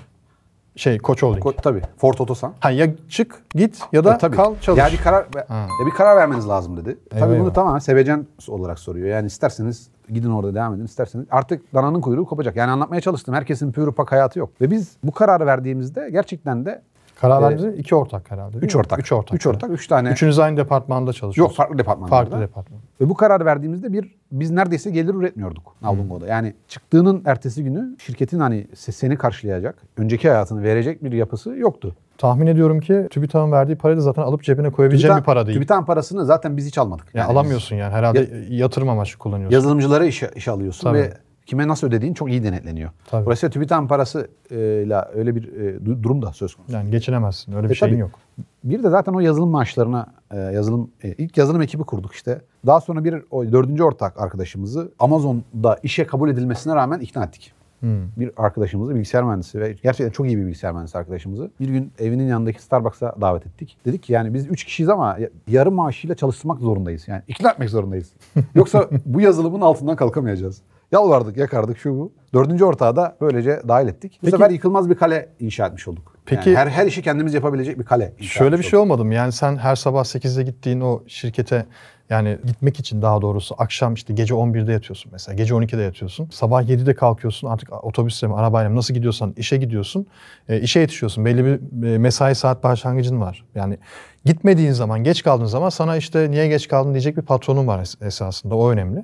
Şey Koç Holding. Ko- tabii. Ford Otosan. Ha ya çık git ya da E, tabii. kal çalış. Ya bir karar Ha. ya bir karar vermeniz lazım dedi. tabii bunu eyvah. tamamen sevecen olarak soruyor. Yani isterseniz gidin orada devam edin. isterseniz artık dananın kuyruğu kopacak. Yani anlatmaya çalıştım. Herkesin pür pak hayatı yok. Ve biz bu kararı verdiğimizde gerçekten de Karar Ee, verdiğinizde iki ortak herhalde. üç mi? ortak. Üç ortak. Üç ortak. Üç tane. Üçünüz aynı departmanda Yok çalışıyorsunuz. farklı departmanlarda. Farklı departman. Ve bu kararı verdiğimizde bir biz neredeyse gelir üretmiyorduk Navlungo'da. Yani çıktığının ertesi günü şirketin hani se- seni karşılayacak, önceki hayatını verecek bir yapısı yoktu. Tahmin ediyorum ki TÜBİTAK'ın verdiği parayı da zaten alıp cebine koyabileceğin bir para değil. TÜBİTAK'ın parasını zaten biz hiç almadık. yani biz alamıyorsun yani herhalde yatırım amaçlı kullanıyorsun. Yazılımcılara işe, işe alıyorsun Tabii. ve kime nasıl ödediğin çok iyi denetleniyor. Tabii. Dolayısıyla TÜBİTAK'ın parasıyla öyle bir e, du- durum da söz konusu. Yani geçinemezsin. Öyle bir E, şeyin tabii. yok. Bir de zaten o yazılım maaşlarına e, yazılım e, ilk yazılım ekibi kurduk işte. Daha sonra bir o dördüncü ortak arkadaşımızı Amazon'da işe kabul edilmesine rağmen ikna ettik. Bir arkadaşımızı, bilgisayar mühendisi ve gerçekten çok iyi bir bilgisayar mühendisi arkadaşımızı bir gün evinin yanındaki Starbucks'a davet ettik. Dedik ki yani biz üç kişiyiz ama ya- yarı maaşıyla çalıştırmak zorundayız. Yani ikna etmek zorundayız. Yoksa bu yazılımın altından kalkamayacağız. Yalvardık, yakardık şu bu. Dördüncü ortağı da böylece dahil ettik. Bu Peki- sefer yıkılmaz bir kale inşa etmiş olduk. Peki- Yani her her işi kendimiz yapabilecek bir kale. inşa Şöyle bir etmiş şey olmadı mı? Yani sen her sabah 8'de gittiğin o şirkete yani gitmek için daha doğrusu akşam işte gece 11'de yatıyorsun mesela. Gece 12'de yatıyorsun. Sabah 7'de kalkıyorsun. Artık otobüsle mi arabayla mı nasıl gidiyorsan işe gidiyorsun. E, işe yetişiyorsun. Belli bir e, mesai saat başlangıcın var. Yani gitmediğin zaman, geç kaldığın zaman sana işte niye geç kaldın diyecek bir patronun var es- esasında. O önemli.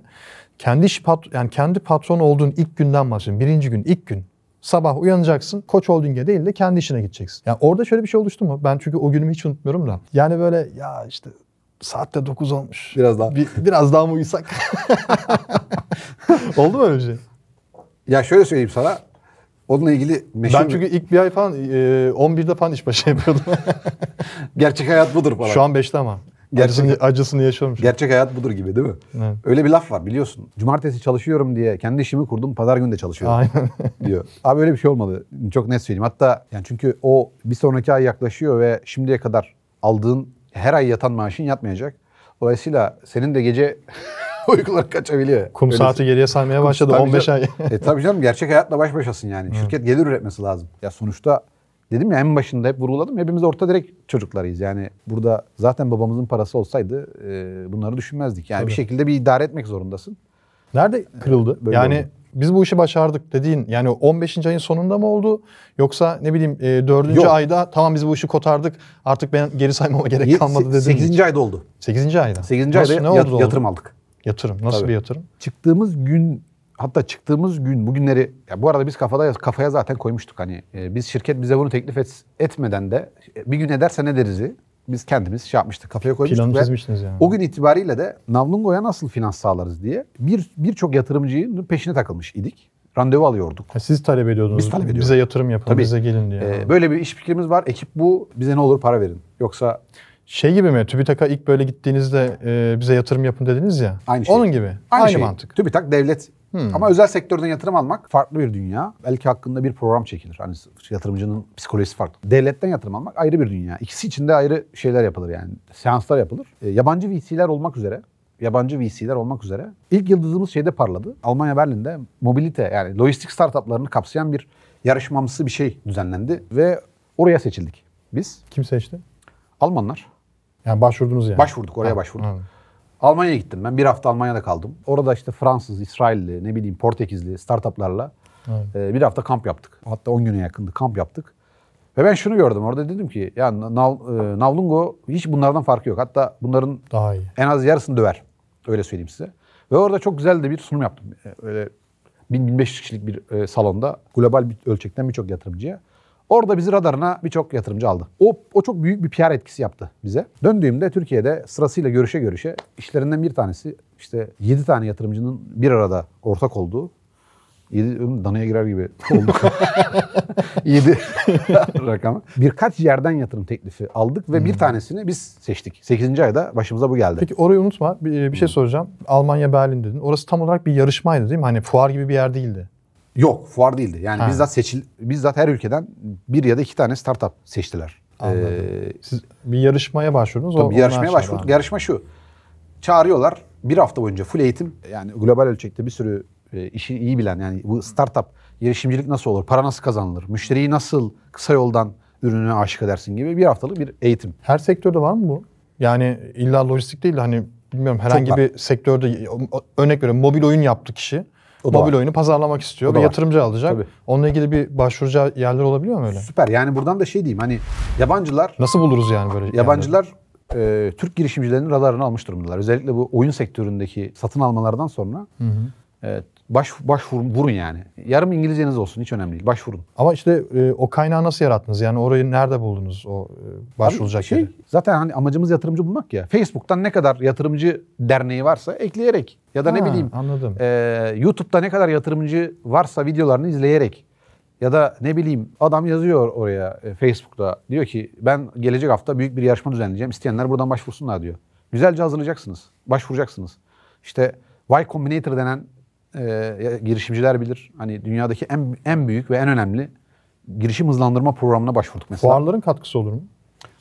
Kendi iş pat yani kendi patron olduğun ilk günden bahsediyorum. Birinci gün, ilk gün. Sabah uyanacaksın. Koç Holding'e değil de kendi işine gideceksin. Yani orada şöyle bir şey oluştu mu? Ben çünkü o günümü hiç unutmuyorum da. Yani böyle ya işte saatte 9 olmuş. Biraz daha. Bir, biraz daha mı uyusak? Oldu mu öyle bir şey? Ya şöyle söyleyeyim sana. Onunla ilgili meşhur Ben çünkü ilk bir ay falan e, 11'de falan işbaşı yapıyordum. gerçek hayat budur falan. Şu an 5'te ama. Gerçek- Acısını, acısını an. Gerçek hayat budur gibi değil mi? Evet. Öyle bir laf var biliyorsun. Cumartesi çalışıyorum diye kendi işimi kurdum. Pazar günü de çalışıyorum Aynen. diyor. Abi öyle bir şey olmadı. Çok net söyleyeyim. Hatta yani çünkü o bir sonraki ay yaklaşıyor ve şimdiye kadar aldığın her ay yatan maaşın yatmayacak. Dolayısıyla senin de gece uykular kaçabiliyor. Kum Öyle saati geriye saymaya başladı Tabii 15 canım. ay. e tabii canım gerçek hayatla baş başasın yani. Şirket gelir üretmesi lazım. Ya sonuçta dedim ya en başında hep vurguladım. Hepimiz orta direkt çocuklarıyız. Yani burada zaten babamızın parası olsaydı e, bunları düşünmezdik. Yani bir şekilde bir idare etmek zorundasın. Nerede kırıldı? Böyle yani oldu. biz bu işi başardık dediğin yani 15. ayın sonunda mı oldu? Yoksa ne bileyim e, 4. Yok. ayda tamam biz bu işi kotardık artık ben geri saymama gerek kalmadı dedin. 8. ayda oldu. 8. ayda. 8. Nasıl, ayda ne yat- oldu? yatırım aldık. Yatırım. Nasıl Tabii. bir yatırım? Çıktığımız gün hatta çıktığımız gün bugünleri ya bu arada biz kafada kafaya zaten koymuştuk hani e, biz şirket bize bunu teklif et, etmeden de e, bir gün ederse ne derizi biz kendimiz şey yapmıştık kafaya koymuştuk Planı çizmiştiniz yani. o gün itibariyle de Navlungo'ya nasıl finans sağlarız diye bir birçok yatırımcının peşine takılmış idik. Randevu alıyorduk. Ha, siz talep ediyordunuz. Biz talep ediyorduk. Bize yatırım yapın, Tabii. bize gelin diye. Ee, böyle bir iş fikrimiz var. Ekip bu. Bize ne olur para verin. Yoksa Şey gibi mi? TÜBİTAK'a ilk böyle gittiğinizde e, bize yatırım yapın dediniz ya. Aynı şey. Onun gibi. Aynı, şey. mantık. TÜBİTAK devlet. Ama özel sektörden yatırım almak farklı bir dünya. Belki hakkında bir program çekilir. Hani yatırımcının psikolojisi farklı. Devletten yatırım almak ayrı bir dünya. İkisi için de ayrı şeyler yapılır yani. Seanslar yapılır. E, yabancı VC'ler olmak üzere yabancı VC'ler olmak üzere ilk yıldızımız şeyde parladı. Almanya Berlin'de mobilite yani lojistik startuplarını kapsayan bir yarışmamsı bir şey düzenlendi ve oraya seçildik. Biz Kim seçti? Almanlar Yani başvurdunuz yani. başvurduk oraya Ha, başvurduk. anladım. Almanya'ya gittim ben. Bir hafta Almanya'da kaldım. Orada işte Fransız, İsrailli, ne bileyim Portekizli startuplarla Evet. e, bir hafta kamp yaptık. Hatta 10 güne yakındı kamp yaptık. Ve ben şunu gördüm orada dedim ki ya Nav, e, Navlungo hiç bunlardan farkı yok. Hatta bunların Daha iyi. en az yarısını döver. Öyle söyleyeyim size. Ve orada çok güzel de bir sunum yaptım. E, Öyle 1000-1500 kişilik bir salonda global bir ölçekten birçok yatırımcıya. Orada bizi radarına birçok yatırımcı aldı. O, o çok büyük bir PR etkisi yaptı bize. Döndüğümde Türkiye'de sırasıyla görüşe görüşe işlerinden bir tanesi işte 7 tane yatırımcının bir arada ortak olduğu 7 danaya girer gibi oldu. 7 rakamı. Birkaç yerden yatırım teklifi aldık ve bir tanesini biz seçtik. 8. ayda başımıza bu geldi. Peki orayı unutma. Bir, bir şey soracağım. Almanya Berlin dedin. Orası tam olarak bir yarışmaydı değil mi? Hani fuar gibi bir yer değildi. Yok fuar değildi. Yani Ha. bizzat seçil bizzat her ülkeden bir ya da iki tane startup seçtiler. Anladım. Ee, Siz bir yarışmaya başvurdunuz. o- tabii bir yarışmaya başvurduk. çağırdı. Yarışma şu. Çağırıyorlar. Bir hafta boyunca full eğitim. Yani global ölçekte bir sürü e, işi iyi bilen yani bu startup girişimcilik nasıl olur? Para nasıl kazanılır? Müşteriyi nasıl kısa yoldan ürününe aşık edersin gibi bir haftalık bir eğitim. Her sektörde var mı bu? Yani illa lojistik değil de hani bilmiyorum herhangi bir sektörde örnek veriyorum mobil oyun yaptı kişi. O da mobil var. oyunu pazarlamak istiyor O da ve var. yatırımcı alacak. Tabii. Onunla ilgili bir başvuracağı yerler olabiliyor mu öyle? Süper. Yani buradan da şey diyeyim hani yabancılar Nasıl buluruz yani böyle yerleri? Yabancılar e, Türk girişimcilerinin radarını almış durumdalar. Özellikle bu oyun sektöründeki satın almalardan sonra e, baş, başvurun, vurun yani. Yarım İngilizceniz olsun hiç önemli değil. Başvurun. Ama işte e, o kaynağı nasıl yarattınız? Yani orayı nerede buldunuz o e, başvurulacak Abi şey, yeri? Zaten hani amacımız yatırımcı bulmak ya. Facebook'tan ne kadar yatırımcı derneği varsa ekleyerek ya da ne Ha, bileyim Anladım. e, YouTube'da ne kadar yatırımcı varsa videolarını izleyerek ya da ne bileyim adam yazıyor oraya e, Facebook'ta diyor ki ben gelecek hafta büyük bir yarışma düzenleyeceğim. İsteyenler buradan başvursunlar diyor. Güzelce hazırlayacaksınız. Başvuracaksınız. İşte Y Combinator denen e, girişimciler bilir. Hani dünyadaki en en büyük ve en önemli girişim hızlandırma programına başvurduk mesela. Fuarların katkısı olur mu?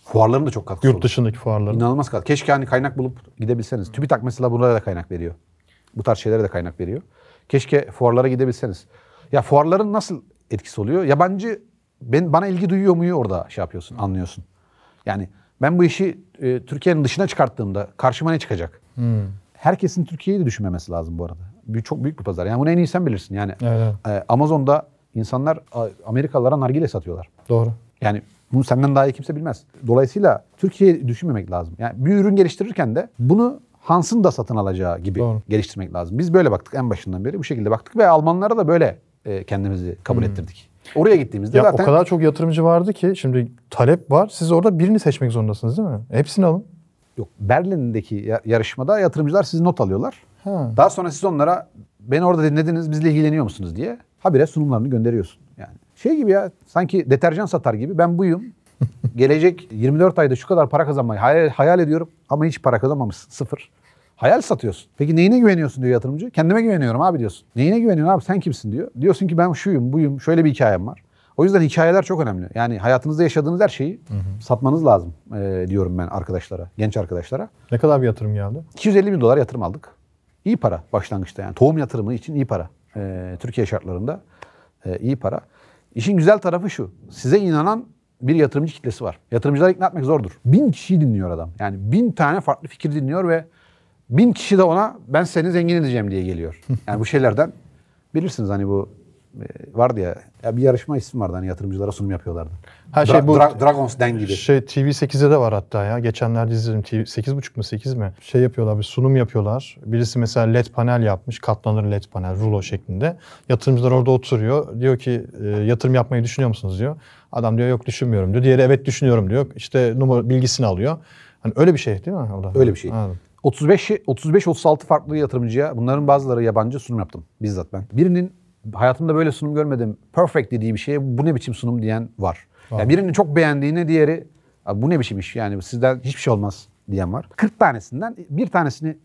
Fuarların da çok katkısı Yurt oldu. dışındaki fuarların. İnanılmaz katkı. Keşke hani kaynak bulup gidebilseniz. TÜBİTAK mesela bunlara da kaynak veriyor. Bu tarz şeylere de kaynak veriyor. Keşke fuarlara gidebilseniz. Ya fuarların nasıl etkisi oluyor? Yabancı ben bana ilgi duyuyor muyu orada şey yapıyorsun, anlıyorsun. Yani ben bu işi e, Türkiye'nin dışına çıkarttığımda karşıma ne çıkacak? Herkesin Türkiye'yi de düşünmemesi lazım bu arada. Bir, çok büyük bir pazar. Yani bunu en iyi sen bilirsin. Yani Evet. e, Amazon'da insanlar Amerikalılara nargile satıyorlar. Doğru. Yani bunu senden daha iyi kimse bilmez. Dolayısıyla Türkiye'yi düşünmemek lazım. Yani bir ürün geliştirirken de bunu Hans'ın da satın alacağı gibi Doğru. geliştirmek lazım. Biz böyle baktık en başından beri bu şekilde baktık ve Almanlara da böyle e, kendimizi kabul ettirdik. Oraya gittiğimizde Ya zaten o kadar çok yatırımcı vardı ki şimdi talep var. Siz orada birini seçmek zorundasınız değil mi? Hepsini alın. yok Berlin'deki ya- yarışmada yatırımcılar sizi not alıyorlar. Ha. Daha sonra siz onlara beni orada dinlediniz bizle ilgileniyor musunuz diye habire sunumlarını gönderiyorsun. Yani şey gibi ya sanki deterjan satar gibi ben buyum. Gelecek 24 ayda şu kadar para kazanmayı hayal, hayal ediyorum ama hiç para kazanmamışsın sıfır. Hayal satıyorsun. Peki neyine güveniyorsun diyor yatırımcı. Kendime güveniyorum abi diyorsun. Neyine güveniyorsun abi sen kimsin diyor. Diyorsun ki ben şuyum buyum şöyle bir hikayem var. O yüzden hikayeler çok önemli. Yani hayatınızda yaşadığınız her şeyi satmanız lazım e, diyorum ben arkadaşlara, genç arkadaşlara. Ne kadar bir yatırım geldi? 250 bin dolar yatırım aldık. İyi para başlangıçta yani. Tohum yatırımı için iyi para. Ee, Türkiye şartlarında e, iyi para. İşin güzel tarafı şu. Size inanan bir yatırımcı kitlesi var. Yatırımcıları ikna etmek zordur. Bin kişiyi dinliyor adam. Yani bin tane farklı fikir dinliyor ve bin kişi de ona ben seni zengin edeceğim diye geliyor. Yani bu şeylerden bilirsiniz hani bu e, vardı ya, ya bir yarışma isim vardı hani yatırımcılara sunum yapıyorlardı. Ha, şey Dra- bu- Dra- Dragons Den gibi. Şey TV8'de de var hatta ya. Geçenlerde izledim. TV 8.5 mu 8 mi? Şey yapıyorlar bir sunum yapıyorlar. Birisi mesela led panel yapmış. Katlanır led panel rulo şeklinde. Yatırımcılar orada oturuyor. Diyor ki e, yatırım yapmayı düşünüyor musunuz diyor. Adam diyor yok düşünmüyorum diyor. Diğeri evet düşünüyorum diyor. İşte numara bilgisini alıyor. Hani öyle bir şey değil mi? O da? Öyle bir şey. Anladım. 35 35 36 farklı yatırımcıya bunların bazıları yabancı sunum yaptım bizzat ben. Birinin hayatımda böyle sunum görmedim. Perfect dediği bir şeye bu ne biçim sunum diyen var. Yani birinin çok beğendiğine diğeri "Abi bu ne biçim iş yani sizden hiçbir şey olmaz diyen var. 40 tanesinden bir tanesini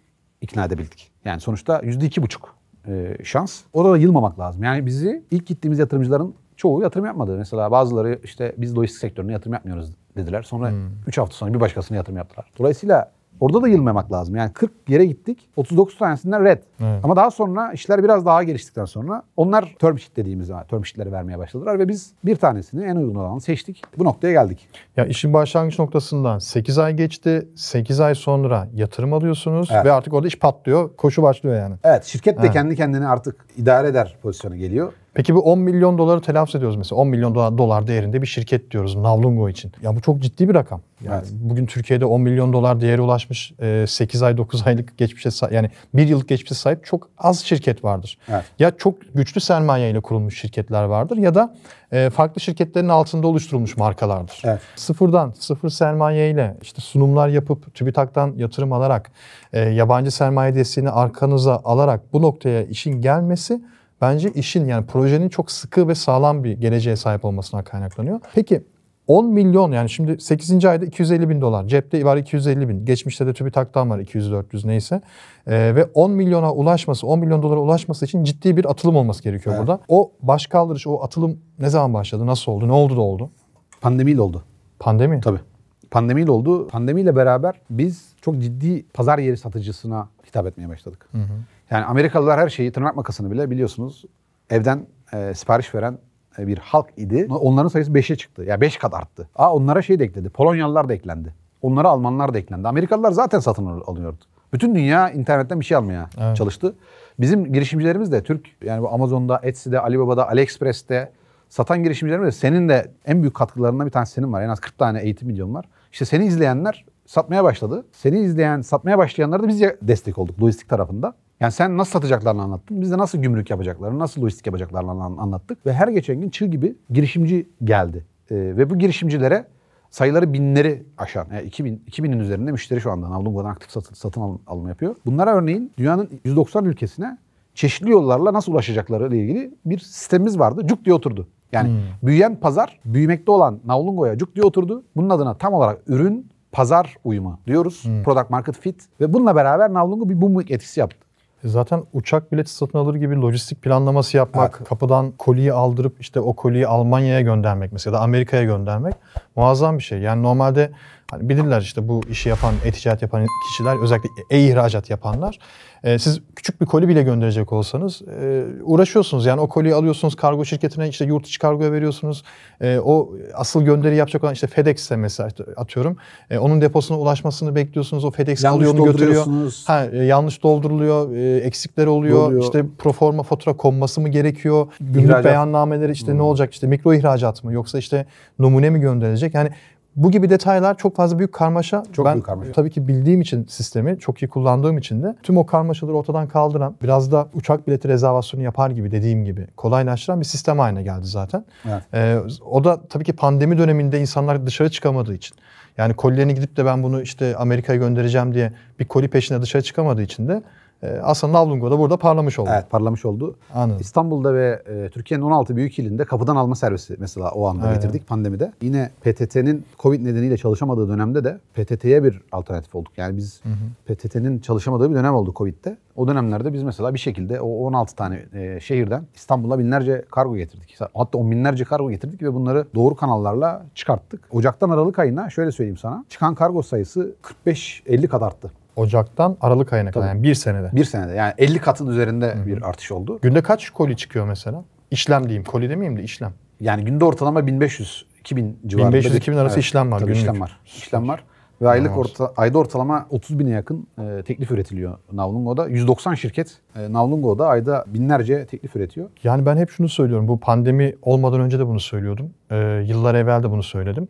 ikna edebildik. Yani sonuçta yüzde iki buçuk e, şans. Orada da yılmamak lazım. Yani bizi ilk gittiğimiz yatırımcıların çoğu yatırım yapmadı. Mesela bazıları işte biz lojistik sektörüne yatırım yapmıyoruz dediler. Sonra 3 hafta sonra bir başkasına yatırım yaptılar. Dolayısıyla orada da yılmamak lazım. Yani 40 yere gittik. 39 tanesinden red. Evet. Ama daha sonra işler biraz daha geliştikten sonra onlar term sheet dediğimiz term sheetleri vermeye başladılar ve biz bir tanesini en uygun olanı seçtik. Bu noktaya geldik. Ya işin başlangıç noktasından 8 ay geçti. 8 ay sonra yatırım alıyorsunuz Evet. ve artık orada iş patlıyor. Koşu başlıyor yani. Evet şirket de Evet. kendi kendini artık idare eder pozisyona geliyor. Peki bu 10 milyon doları telaffuz ediyoruz mesela. 10 milyon dolar, dolar değerinde bir şirket diyoruz Navlungo için. Ya bu çok ciddi bir rakam. Yani Evet. bugün Türkiye'de 10 milyon dolar değeri ulaşmış e, 8 ay 9 aylık geçmişe yani 1 yıllık geçmişe sahip çok az şirket vardır. Evet. Ya çok güçlü sermaye ile kurulmuş şirketler vardır ya da e, farklı şirketlerin altında oluşturulmuş markalardır. Evet. Sıfırdan, sıfır sermaye ile işte sunumlar yapıp TÜBİTAK'tan yatırım alarak, e, yabancı sermaye desteğini arkanıza alarak bu noktaya işin gelmesi bence işin yani projenin çok sıkı ve sağlam bir geleceğe sahip olmasına kaynaklanıyor. Peki 10 milyon yani şimdi 8. ayda 250 bin dolar. Cepte var 250 bin. Geçmişte de TÜBİTAK'tan var 200-400 neyse. Ee, ve 10 milyona ulaşması, 10 milyon dolara ulaşması için ciddi bir atılım olması gerekiyor Evet. burada. O baş kaldırış, o atılım ne zaman başladı, nasıl oldu, ne oldu da oldu? Pandemiyle oldu. Pandemi. Tabii. Pandemiyle oldu. Pandemiyle beraber biz çok ciddi pazar yeri satıcısına hitap etmeye başladık. Yani Amerikalılar her şeyi tırnak makasını bile biliyorsunuz evden e, sipariş veren e, bir halk idi. Onların sayısı 5'e çıktı. Ya 5 kat arttı. Aa onlara şey de ekledi. Polonyalılar da eklendi. Onlara Almanlar da eklendi. Amerikalılar zaten satın al- alıyordu. Bütün dünya internetten bir şey almaya Evet. çalıştı. Bizim girişimcilerimiz de Türk yani bu Amazon'da, Etsy'de, Alibaba'da, AliExpress'te satan girişimcilerimiz de senin de en büyük katkılarından bir tanesi senin var. En az 40 tane eğitim videom var. İşte seni izleyenler satmaya başladı. Seni izleyen, satmaya başlayanlara da biz destek olduk lojistik tarafında. Yani sen nasıl satacaklarını anlattın. Biz de nasıl gümrük yapacaklarını, nasıl lojistik yapacaklarını an- anlattık. Ve her geçen gün çığ gibi girişimci geldi. Ee, ve bu girişimcilere sayıları binleri aşan, yani 2000, 2000'in üzerinde müşteri şu anda Navlungo'dan aktif satın, satın al- alım yapıyor. Bunlara örneğin dünyanın 190 ülkesine çeşitli yollarla nasıl ulaşacakları ile ilgili bir sistemimiz vardı. Cuk diye oturdu. Yani büyüyen pazar, büyümekte olan Navlungo'ya cuk diye oturdu. Bunun adına tam olarak ürün pazar uyumu diyoruz. Product market fit. Ve bununla beraber Navlungo bir boom etkisi yaptı. Zaten uçak bileti satın alır gibi lojistik planlaması yapmak, kapıdan koliyi aldırıp işte o koliyi Almanya'ya göndermek mesela da Amerika'ya göndermek muazzam bir şey. Yani normalde hani bilirler işte bu işi yapan, e-ticaret yapan kişiler özellikle e-ihracat yapanlar. e, siz küçük bir koli bile gönderecek olsanız e, uğraşıyorsunuz. Yani o koliyi alıyorsunuz kargo şirketine işte yurt içi kargoya veriyorsunuz. E, o asıl gönderi yapacak olan işte FedEx'e mesela atıyorum. E, onun deposuna ulaşmasını bekliyorsunuz. O FedEx Yanlış alıyor onu götürüyor. Ha, e, yanlış dolduruluyor, e, eksikler oluyor, Oluyor. işte proforma fatura konması mı gerekiyor, günlük İhracat. beyannameleri işte ne olacak, işte mikro ihracat mı yoksa işte numune mi gönderilecek? Yani bu gibi detaylar çok fazla büyük karmaşa. Çok ben büyük karmaşa. tabii ki bildiğim için sistemi, çok iyi kullandığım için de tüm o karmaşaları ortadan kaldıran, biraz da uçak bileti rezervasyonu yapar gibi dediğim gibi kolaylaştıran bir sistem haline geldi zaten. Evet. Ee, o da tabii ki pandemi döneminde insanlar dışarı çıkamadığı için. Yani kolilerini gidip de ben bunu işte Amerika'ya göndereceğim diye bir koli peşine dışarı çıkamadığı için de aslında Navlungo da burada parlamış oldu. Evet parlamış oldu. Anladım. İstanbul'da ve e, Türkiye'nin 16 büyük ilinde kapıdan alma servisi mesela o anda Aynen. getirdik pandemide. Yine PTT'nin Covid nedeniyle çalışamadığı dönemde de PTT'ye bir alternatif olduk. Yani biz PTT'nin çalışamadığı bir dönem oldu Covid'de. O dönemlerde biz mesela bir şekilde o 16 tane e, şehirden İstanbul'a binlerce kargo getirdik. Hatta on binlerce kargo getirdik ve bunları doğru kanallarla çıkarttık. Ocaktan Aralık ayına şöyle söyleyeyim sana. Çıkan kargo sayısı 45-50 kat arttı. Ocaktan Aralık ayına kadar Tabii. yani bir senede. Bir senede yani 50 katın üzerinde bir artış oldu. Günde kaç koli çıkıyor mesela? İşlem diyeyim. Koli demeyeyim de işlem. Yani günde ortalama 1500 2000 civarında. 1500-2000 arası işlem var Tabii günlük. işlem var. İşlem var. Ve aylık orta, ayda ortalama 30 bine yakın e, teklif üretiliyor Navlungo'da. 190 şirket e, Navlungo'da ayda binlerce teklif üretiyor. Yani ben hep şunu söylüyorum. Bu pandemi olmadan önce de bunu söylüyordum. Ee, yıllar evvel de bunu söyledim.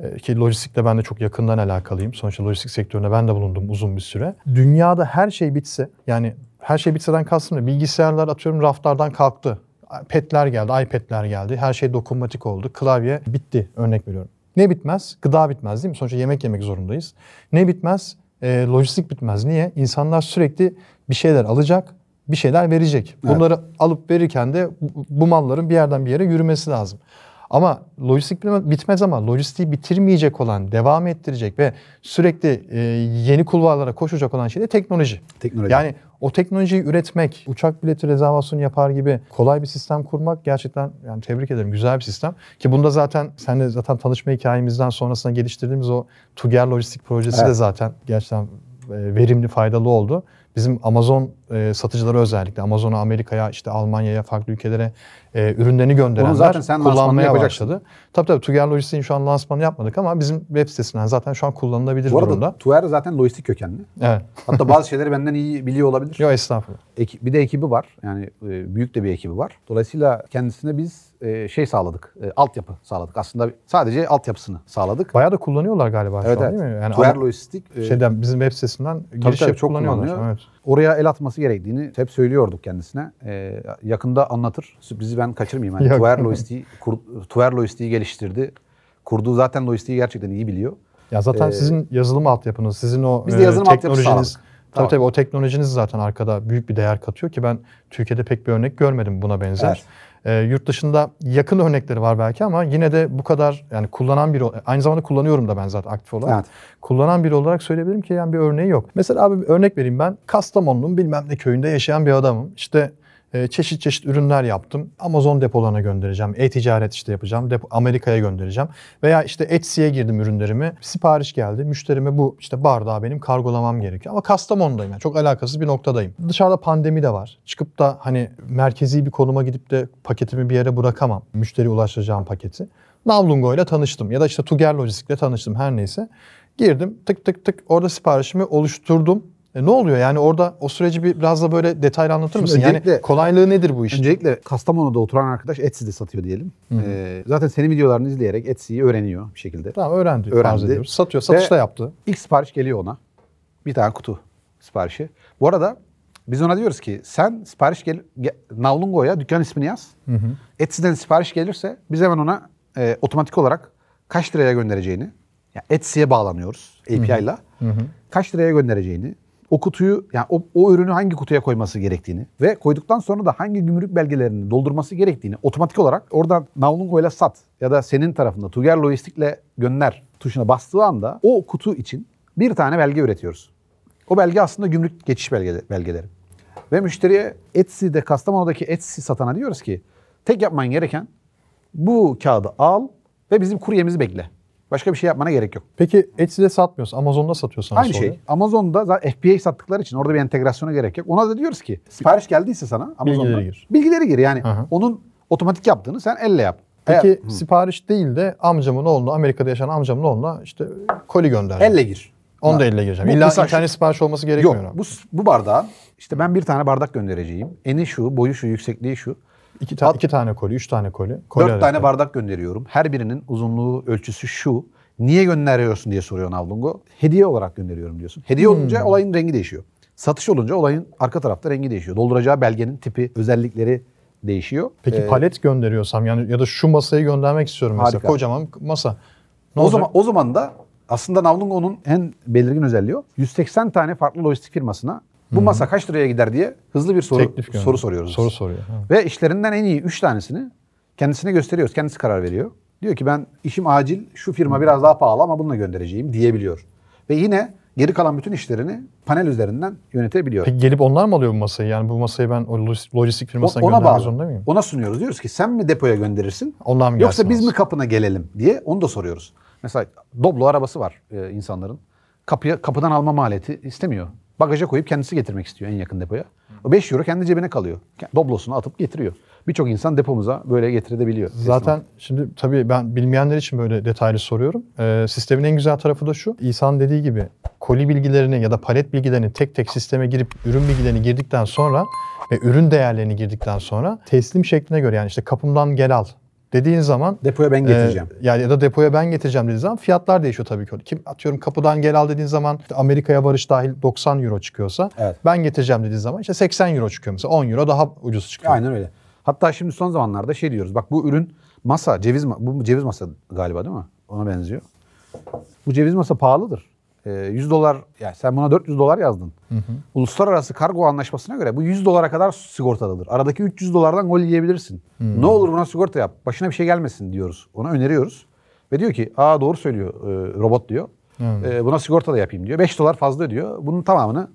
Ee, ki lojistikle ben de çok yakından alakalıyım. Sonuçta lojistik sektöründe ben de bulundum uzun bir süre. Dünyada her şey bitse, yani her şey bitseden kastım da bilgisayarlar atıyorum raflardan kalktı. Petler geldi, iPad'ler geldi. Her şey dokunmatik oldu. Klavye bitti örnek veriyorum. Ne bitmez? Gıda bitmez değil mi? Sonuçta yemek yemek zorundayız. Ne bitmez? Ee, lojistik bitmez. Niye? İnsanlar sürekli bir şeyler alacak, bir şeyler verecek. Evet. Bunları alıp verirken de bu malların bir yerden bir yere yürümesi lazım. Ama lojistik bitme- bitmez ama lojistiği bitirmeyecek olan, devam ettirecek ve sürekli e, yeni kulvarlara koşacak olan şey de teknoloji. Teknoloji. Yani o teknolojiyi üretmek, uçak bileti rezervasyonu yapar gibi kolay bir sistem kurmak gerçekten yani tebrik ederim güzel bir sistem. Ki bunda zaten seninle zaten tanışma hikayemizden sonrasında geliştirdiğimiz o Tuger Lojistik projesi de Evet. zaten gerçekten e, verimli, faydalı oldu. Bizim Amazon e, satıcıları özellikle Amazon'a, Amerika'ya, işte Almanya'ya, farklı ülkelere e, ürünlerini gönderenler zaten sen kullanmaya başladı. Tabii tabii Tuger Lojistik'in şu an lansmanı yapmadık ama bizim web sitesinden zaten şu an kullanılabilir Bu arada durumda. Tuer zaten lojistik kökenli. Evet. Hatta bazı şeyleri benden iyi biliyor olabilir. Yok estağfurullah. Eki- bir de ekibi var. Yani e, büyük de bir ekibi var. Dolayısıyla kendisine biz e, şey sağladık. e, altyapı sağladık. Aslında sadece altyapısını sağladık. Bayağı da kullanıyorlar galiba Evet şu an evet. değil mi? Yani Tuer Lojistik e, şeyden bizim web sitesinden Tabii giriş tabii çok kullanıyorlar. kullanılıyor. Evet. Oraya el atması gerektiğini hep söylüyorduk kendisine. Ee, yakında anlatır. Sürprizi ben kaçırmayayım. Yani. Tuer Lojistiği, kur, Tuer Lojistiği geliştirdi. Kurduğu zaten lojistiği gerçekten iyi biliyor. Ya zaten Ee, sizin yazılım altyapınız, sizin o Biz de yazılım altyapısı teknolojiniz, tabii tabii o teknolojiniz zaten arkada büyük bir değer katıyor ki ben Türkiye'de pek bir örnek görmedim buna benzer. Ee, yurt dışında yakın örnekleri var belki ama yine de bu kadar yani kullanan biri aynı zamanda kullanıyorum da ben zaten aktif olarak. Evet. Kullanan biri olarak söyleyebilirim ki yani bir örneği yok. Mesela abi örnek vereyim ben Kastamonu'nun bilmem ne köyünde yaşayan bir adamım. İşte e, çeşit çeşit ürünler yaptım. Amazon depolarına göndereceğim. E-ticaret işte yapacağım. Depo, Amerika'ya göndereceğim. Veya işte Etsy'ye girdim ürünlerimi. Sipariş geldi. Müşterime bu işte bardağı benim kargolamam gerekiyor. Ama Kastamonu'dayım yani. Çok alakasız bir noktadayım. Dışarıda pandemi de var. Çıkıp da hani merkezi bir konuma gidip de paketimi bir yere bırakamam. Müşteriye ulaştıracağım paketi. Navlungo ile tanıştım. Ya da işte Tuger Lojistik'le tanıştım her neyse. Girdim tık tık tık orada siparişimi oluşturdum. E ne oluyor yani orada o süreci bir biraz da böyle detaylı anlatır mısın? Yani kolaylığı nedir bu işin? Öncelikle Kastamonu'da oturan arkadaş Etsy'de satıyor diyelim. Ee, zaten senin videolarını izleyerek Etsy'yi öğreniyor bir şekilde. Tamam öğrendi, Öğrendi. Satıyor, satışta Ve- yaptı. İlk sipariş geliyor ona. Bir tane kutu siparişi. Bu arada biz ona diyoruz ki sen sipariş gel ge- Navlungo'ya dükkan ismini yaz. Etsy'den sipariş gelirse biz hemen ona e, otomatik olarak kaç liraya göndereceğini, yani Etsy'ye bağlanıyoruz API ile. Kaç liraya göndereceğini, o kutuyu yani o, o ürünü hangi kutuya koyması gerektiğini ve koyduktan sonra da hangi gümrük belgelerini doldurması gerektiğini otomatik olarak oradan Navlungo ile sat ya da senin tarafında Tuger Lojistik'le gönder tuşuna bastığı anda o kutu için bir tane belge üretiyoruz. O belge aslında gümrük geçiş belgeleri. belgeleri. Ve müşteriye Etsy'de, Kastamonu'daki Etsy satana diyoruz ki tek yapman gereken bu kağıdı al ve bizim kuryemizi bekle. Başka bir şey yapmana gerek yok. Peki Etsy'de satmıyorsun. Amazon'da satıyorsan Aynı nasıl şey. Amazon'da zaten FBA sattıkları için orada bir entegrasyona gerek yok. Ona da diyoruz ki sipariş geldiyse sana Amazon'da Bilgileri gir. Bilgileri gir. Yani hı. onun otomatik yaptığını sen elle yap. Peki Eğer- sipariş değil de amcamın oğluna, Amerika'da yaşayan amcamın oğluna işte koli göndereceğim. elle gir. Onu da elle gireceğim. Bu İlla internet şu- sipariş olması gerekmiyor. Yok abi. bu, bu bardağa işte ben bir tane bardak göndereceğim. Eni şu, boyu şu, yüksekliği şu. İki, ta- iki tane koli, üç tane koli. koli Dört tane bardak gönderiyorum. Her birinin uzunluğu, ölçüsü şu. Niye gönderiyorsun diye soruyor Navlungo. Hediye olarak gönderiyorum diyorsun. Hediye olunca Hmm. olayın rengi değişiyor. Satış olunca olayın arka tarafta rengi değişiyor. Dolduracağı belgenin tipi, özellikleri değişiyor. Peki Ee, palet gönderiyorsam yani ya da şu masayı göndermek istiyorum mesela. Harika. Kocaman masa. Ne o olacak? zaman o zaman da aslında Navlungo'nun en belirgin özelliği o. 180 tane farklı lojistik firmasına bu masa kaç liraya gider diye hızlı bir soru gönder- soru soruyoruz. Soru soruyor. Ha. Ve işlerinden en iyi 3 tanesini kendisine gösteriyoruz. Kendisi karar veriyor. Diyor ki ben işim acil şu firma biraz daha pahalı ama bununla göndereceğim diyebiliyor. Ve yine geri kalan bütün işlerini panel üzerinden yönetebiliyor. Peki gelip onlar mı alıyor bu masayı? Yani bu masayı ben o lojistik- lojistik O- firmasına ona göndermek bağlı. zorunda mıyım? Ona sunuyoruz. Diyoruz ki sen mi depoya gönderirsin? Ondan mı Yoksa biz mi kapına gelelim diye onu da soruyoruz. Mesela Doblo arabası var e, insanların. Kapıya kapıdan alma maliyeti istemiyor. Bagaja koyup kendisi getirmek istiyor en yakın depoya. O 5 euro kendi cebine kalıyor. Doblosunu atıp getiriyor. Birçok insan depomuza böyle getirebiliyor. Zaten şimdi tabii ben bilmeyenler için böyle detaylı soruyorum. Ee, sistemin en güzel tarafı da şu. İhsan dediği gibi koli bilgilerini ya da palet bilgilerini tek tek sisteme girip ürün bilgilerini girdikten sonra ve ürün değerlerini girdikten sonra teslim şekline göre yani işte kapımdan gel al dediğin zaman Depoya ben getireceğim. e, yani ya da depoya ben getireceğim dediğin zaman fiyatlar değişiyor tabii ki. Kim atıyorum kapıdan gel al dediğin zaman işte Amerika'ya varış dahil 90 euro çıkıyorsa Evet. ben getireceğim dediğin zaman işte 80 euro çıkıyor mesela 10 euro daha ucuz çıkıyor. Aynen öyle. Hatta şimdi son zamanlarda şey diyoruz. Bak bu ürün masa, ceviz bu ceviz masa galiba değil mi? Ona benziyor. Bu ceviz masa pahalıdır. Ee, 100 dolar, yani sen buna 400 dolar yazdın. Uluslararası kargo anlaşmasına göre bu 100 dolara kadar sigortalıdır. Aradaki 300 dolardan gol yiyebilirsin. Ne olur buna sigorta yap. Başına bir şey gelmesin diyoruz. Ona öneriyoruz. Ve diyor ki, aa doğru söylüyor e, robot diyor. E, buna sigorta da yapayım diyor. 5 dolar fazla ödüyor. Bunun tamamını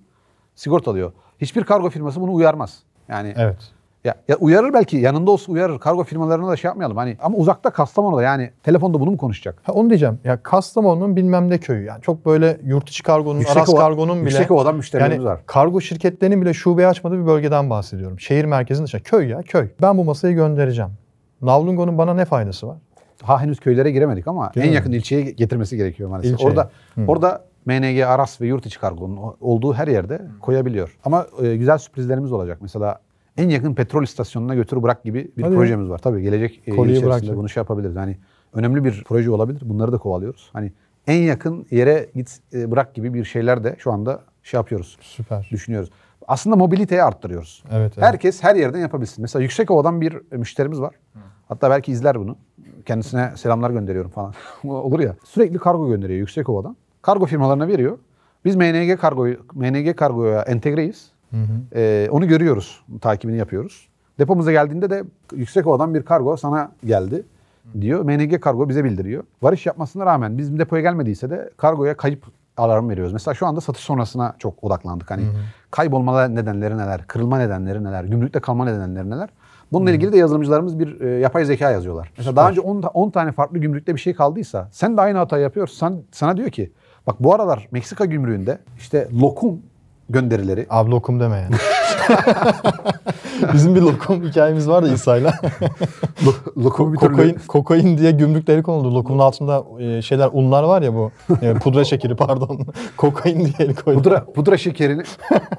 sigortalıyor. Hiçbir kargo firması bunu uyarmaz. Yani Evet. Ya, ya uyarır belki yanında olsa uyarır. Kargo firmalarına da şey yapmayalım. Hani ama uzakta Kastamonu'da yani telefonda bunu mu konuşacak? Ha onu diyeceğim. Ya Kastamonu'nun bilmem ne köyü. Yani çok böyle yurt içi kargonun, Aras ova- kargonun bile. Yüksekova'dan müşterilerimiz yani var. kargo şirketlerinin bile şube açmadığı bir bölgeden bahsediyorum. Şehir merkezinde dışında. Köy ya köy. Ben bu masayı göndereceğim. Navlungo'nun bana ne faydası var? Ha henüz köylere giremedik ama en mi? yakın ilçeye getirmesi gerekiyor maalesef. İlçeye. Orada orada MNG, Aras ve yurt içi kargonun olduğu her yerde koyabiliyor. Ama e, güzel sürprizlerimiz olacak. Mesela en yakın petrol istasyonuna götür bırak gibi bir Hadi ya. projemiz var. Tabii gelecek e, yıl Kolyeyi içerisinde bırakacak. bunu şey yapabiliriz. Yani önemli bir proje olabilir. Bunları da kovalıyoruz. Hani en yakın yere git e, bırak gibi bir şeyler de şu anda şey yapıyoruz. Süper. düşünüyoruz. Aslında mobiliteyi arttırıyoruz. Evet, evet. Herkes her yerden yapabilsin. Mesela Yüksekova'dan bir müşterimiz var. Hatta belki izler bunu. Kendisine selamlar gönderiyorum falan. Olur ya. Sürekli kargo gönderiyor Yüksekova'dan. Kargo firmalarına veriyor. Biz MNG kargoyu MNG kargoya entegreyiz. Ee, onu görüyoruz. Takibini yapıyoruz. Depomuza geldiğinde de Yüksekova'dan bir kargo sana geldi diyor. MNG kargo bize bildiriyor. Varış yapmasına rağmen bizim depoya gelmediyse de kargoya kayıp alarm veriyoruz. Mesela şu anda satış sonrasına çok odaklandık. Hani kaybolma nedenleri neler, kırılma nedenleri neler, gümrükte kalma nedenleri neler. Bununla ilgili de yazılımcılarımız bir e, yapay zeka yazıyorlar. Mesela daha önce 10, ta- 10 tane farklı gümrükte bir şey kaldıysa sen de aynı hatayı yapıyorsun. Sen, sana diyor ki bak bu aralar Meksika gümrüğünde işte lokum gönderileri Abi lokum deme yani. Bizim bir lokum hikayemiz var da İsa'yla. lokum kokain, kokain diye gümrükleri konuldu. Lokumun altında e, şeyler unlar var ya bu. E, pudra şekeri pardon. kokain diye el koydu. pudra pudra şekerini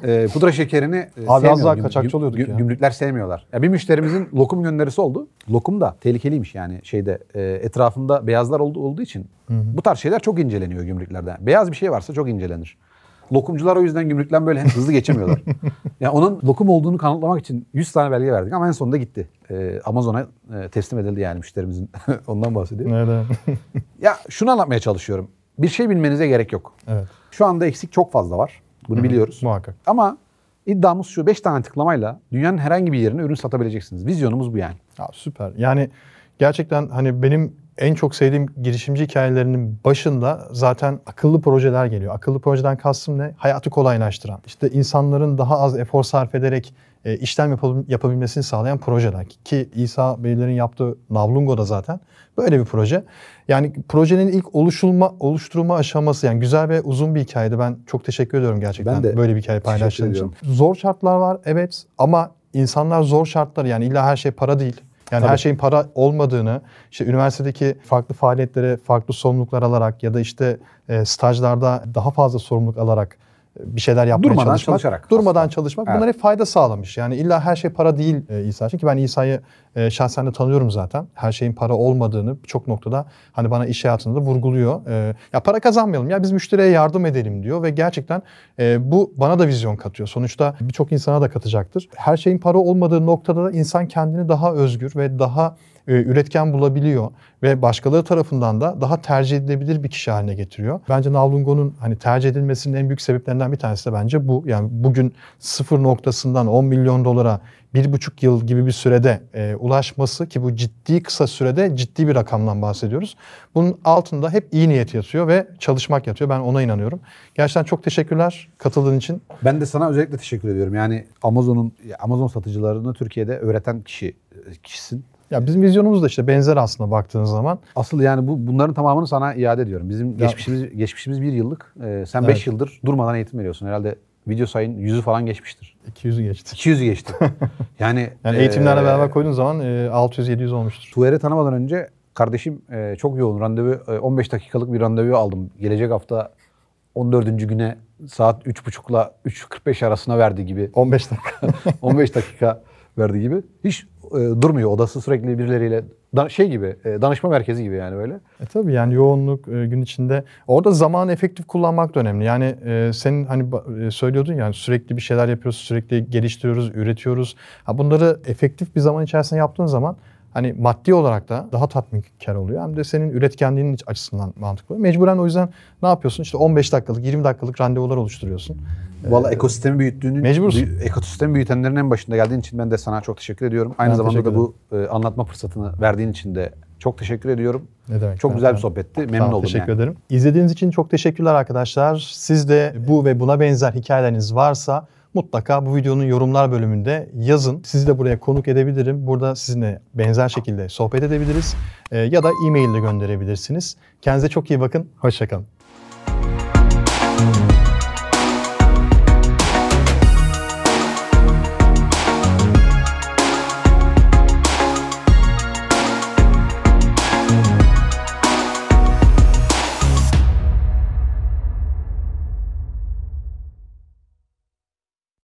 e, pudra şekerini e, az sevmiyor. daha kaçakçı oluyorduk güm- ya. Gümrükler sevmiyorlar. Ya bir müşterimizin lokum gönderisi oldu. Lokum da tehlikeliymiş yani şeyde e, etrafında beyazlar olduğu, olduğu için bu tarz şeyler çok inceleniyor gümrüklerde. Beyaz bir şey varsa çok incelenir. Lokumcular o yüzden gümrükten böyle hızlı geçemiyorlar. yani onun lokum olduğunu kanıtlamak için 100 tane belge verdik ama en sonunda gitti. E, Amazon'a e, teslim edildi yani müşterimizin. Ondan bahsediyor. Evet. Ya şunu anlatmaya çalışıyorum. Bir şey bilmenize gerek yok. evet. Şu anda eksik çok fazla var. Bunu biliyoruz. Muhakkak. Ama iddiamız şu 5 tane tıklamayla dünyanın herhangi bir yerine ürün satabileceksiniz. Vizyonumuz bu yani. Ya süper. Yani gerçekten hani benim en çok sevdiğim girişimci hikayelerinin başında zaten akıllı projeler geliyor. Akıllı projeden kastım ne? Hayatı kolaylaştıran. İşte insanların daha az efor sarf ederek e, işlem yapabil- yapabilmesini sağlayan projeler. Ki İsa Beylerin yaptığı Navlungo da zaten böyle bir proje. Yani projenin ilk oluşulma, oluşturulma aşaması yani güzel ve uzun bir hikayeydi. Ben çok teşekkür ediyorum gerçekten Ben de böyle bir hikaye paylaştığın için. Zor şartlar var evet ama insanlar zor şartlar yani illa her şey para değil. Yani Tabii. her şeyin para olmadığını, işte üniversitedeki farklı faaliyetlere farklı sorumluluklar alarak ya da işte e, stajlarda daha fazla sorumluluk alarak bir şeyler yapmaya Durmadan çalışmak. çalışarak Durmadan aslında. çalışmak. Evet. Bunlar hep fayda sağlamış. Yani illa her şey para değil e, İsa için ki ben İsa'yı e, şahsen de tanıyorum zaten. Her şeyin para olmadığını çok noktada hani bana iş hayatında da vurguluyor. E, ya para kazanmayalım ya biz müşteriye yardım edelim diyor ve gerçekten e, bu bana da vizyon katıyor. Sonuçta birçok insana da katacaktır. Her şeyin para olmadığı noktada da insan kendini daha özgür ve daha üretken bulabiliyor ve başkaları tarafından da daha tercih edilebilir bir kişi haline getiriyor. Bence Navlungo'nun hani tercih edilmesinin en büyük sebeplerinden bir tanesi de bence bu. Yani bugün sıfır noktasından 10 milyon dolara bir buçuk yıl gibi bir sürede e, ulaşması ki bu ciddi kısa sürede ciddi bir rakamdan bahsediyoruz. Bunun altında hep iyi niyet yatıyor ve çalışmak yatıyor. Ben ona inanıyorum. Gerçekten çok teşekkürler katıldığın için. Ben de sana özellikle teşekkür ediyorum. Yani Amazon'un Amazon satıcılarını Türkiye'de öğreten kişi kişisin. Ya bizim vizyonumuz da işte benzer aslında baktığın zaman. Asıl yani bu bunların tamamını sana iade ediyorum. Bizim geçmişimiz geçmişimiz bir yıllık. Ee, sen 5 Evet. yıldır durmadan eğitim veriyorsun. Herhalde video sayın yüzü falan geçmiştir. 200'ü geçti. 200'ü geçti. yani Yani eğitimlerle ee, beraber koyduğun zaman e, 600-700 olmuştur. Tuğer'i tanımadan önce kardeşim e, çok yoğun randevu e, 15 dakikalık bir randevu aldım. Gelecek hafta 14. güne saat 3.30'la 3.45 arasına verdi gibi. 15 dakika. 15 dakika verdi gibi. Hiç e, durmuyor. Odası sürekli birileriyle da- şey gibi e, danışma merkezi gibi yani böyle. E tabii yani yoğunluk e, gün içinde. Orada zamanı efektif kullanmak da önemli. Yani e, senin hani e, söylüyordun yani sürekli bir şeyler yapıyoruz, sürekli geliştiriyoruz, üretiyoruz. Ha, bunları efektif bir zaman içerisinde yaptığın zaman hani maddi olarak da daha tatminkar oluyor. Hem de senin üretkenliğinin açısından mantıklı. Mecburen o yüzden ne yapıyorsun? İşte 15 dakikalık, 20 dakikalık randevular oluşturuyorsun. Valla ekosistemi büyüttüğünü, Mecbursun. ekosistemi büyütenlerin en başında geldiğin için ben de sana çok teşekkür ediyorum. Aynı Ben zamanda da bu e, anlatma fırsatını verdiğin için de çok teşekkür ediyorum. Ne demek? Çok Ben- güzel bir ben- sohbetti. Sağ Memnun ol, oldum Teşekkür yani. ederim. İzlediğiniz için çok teşekkürler arkadaşlar. Siz de bu ve buna benzer hikayeleriniz varsa mutlaka bu videonun yorumlar bölümünde yazın. Sizi de buraya konuk edebilirim. Burada sizinle benzer şekilde sohbet edebiliriz. Ee, ya da e-mail ile gönderebilirsiniz. Kendinize çok iyi bakın. Hoşçakalın.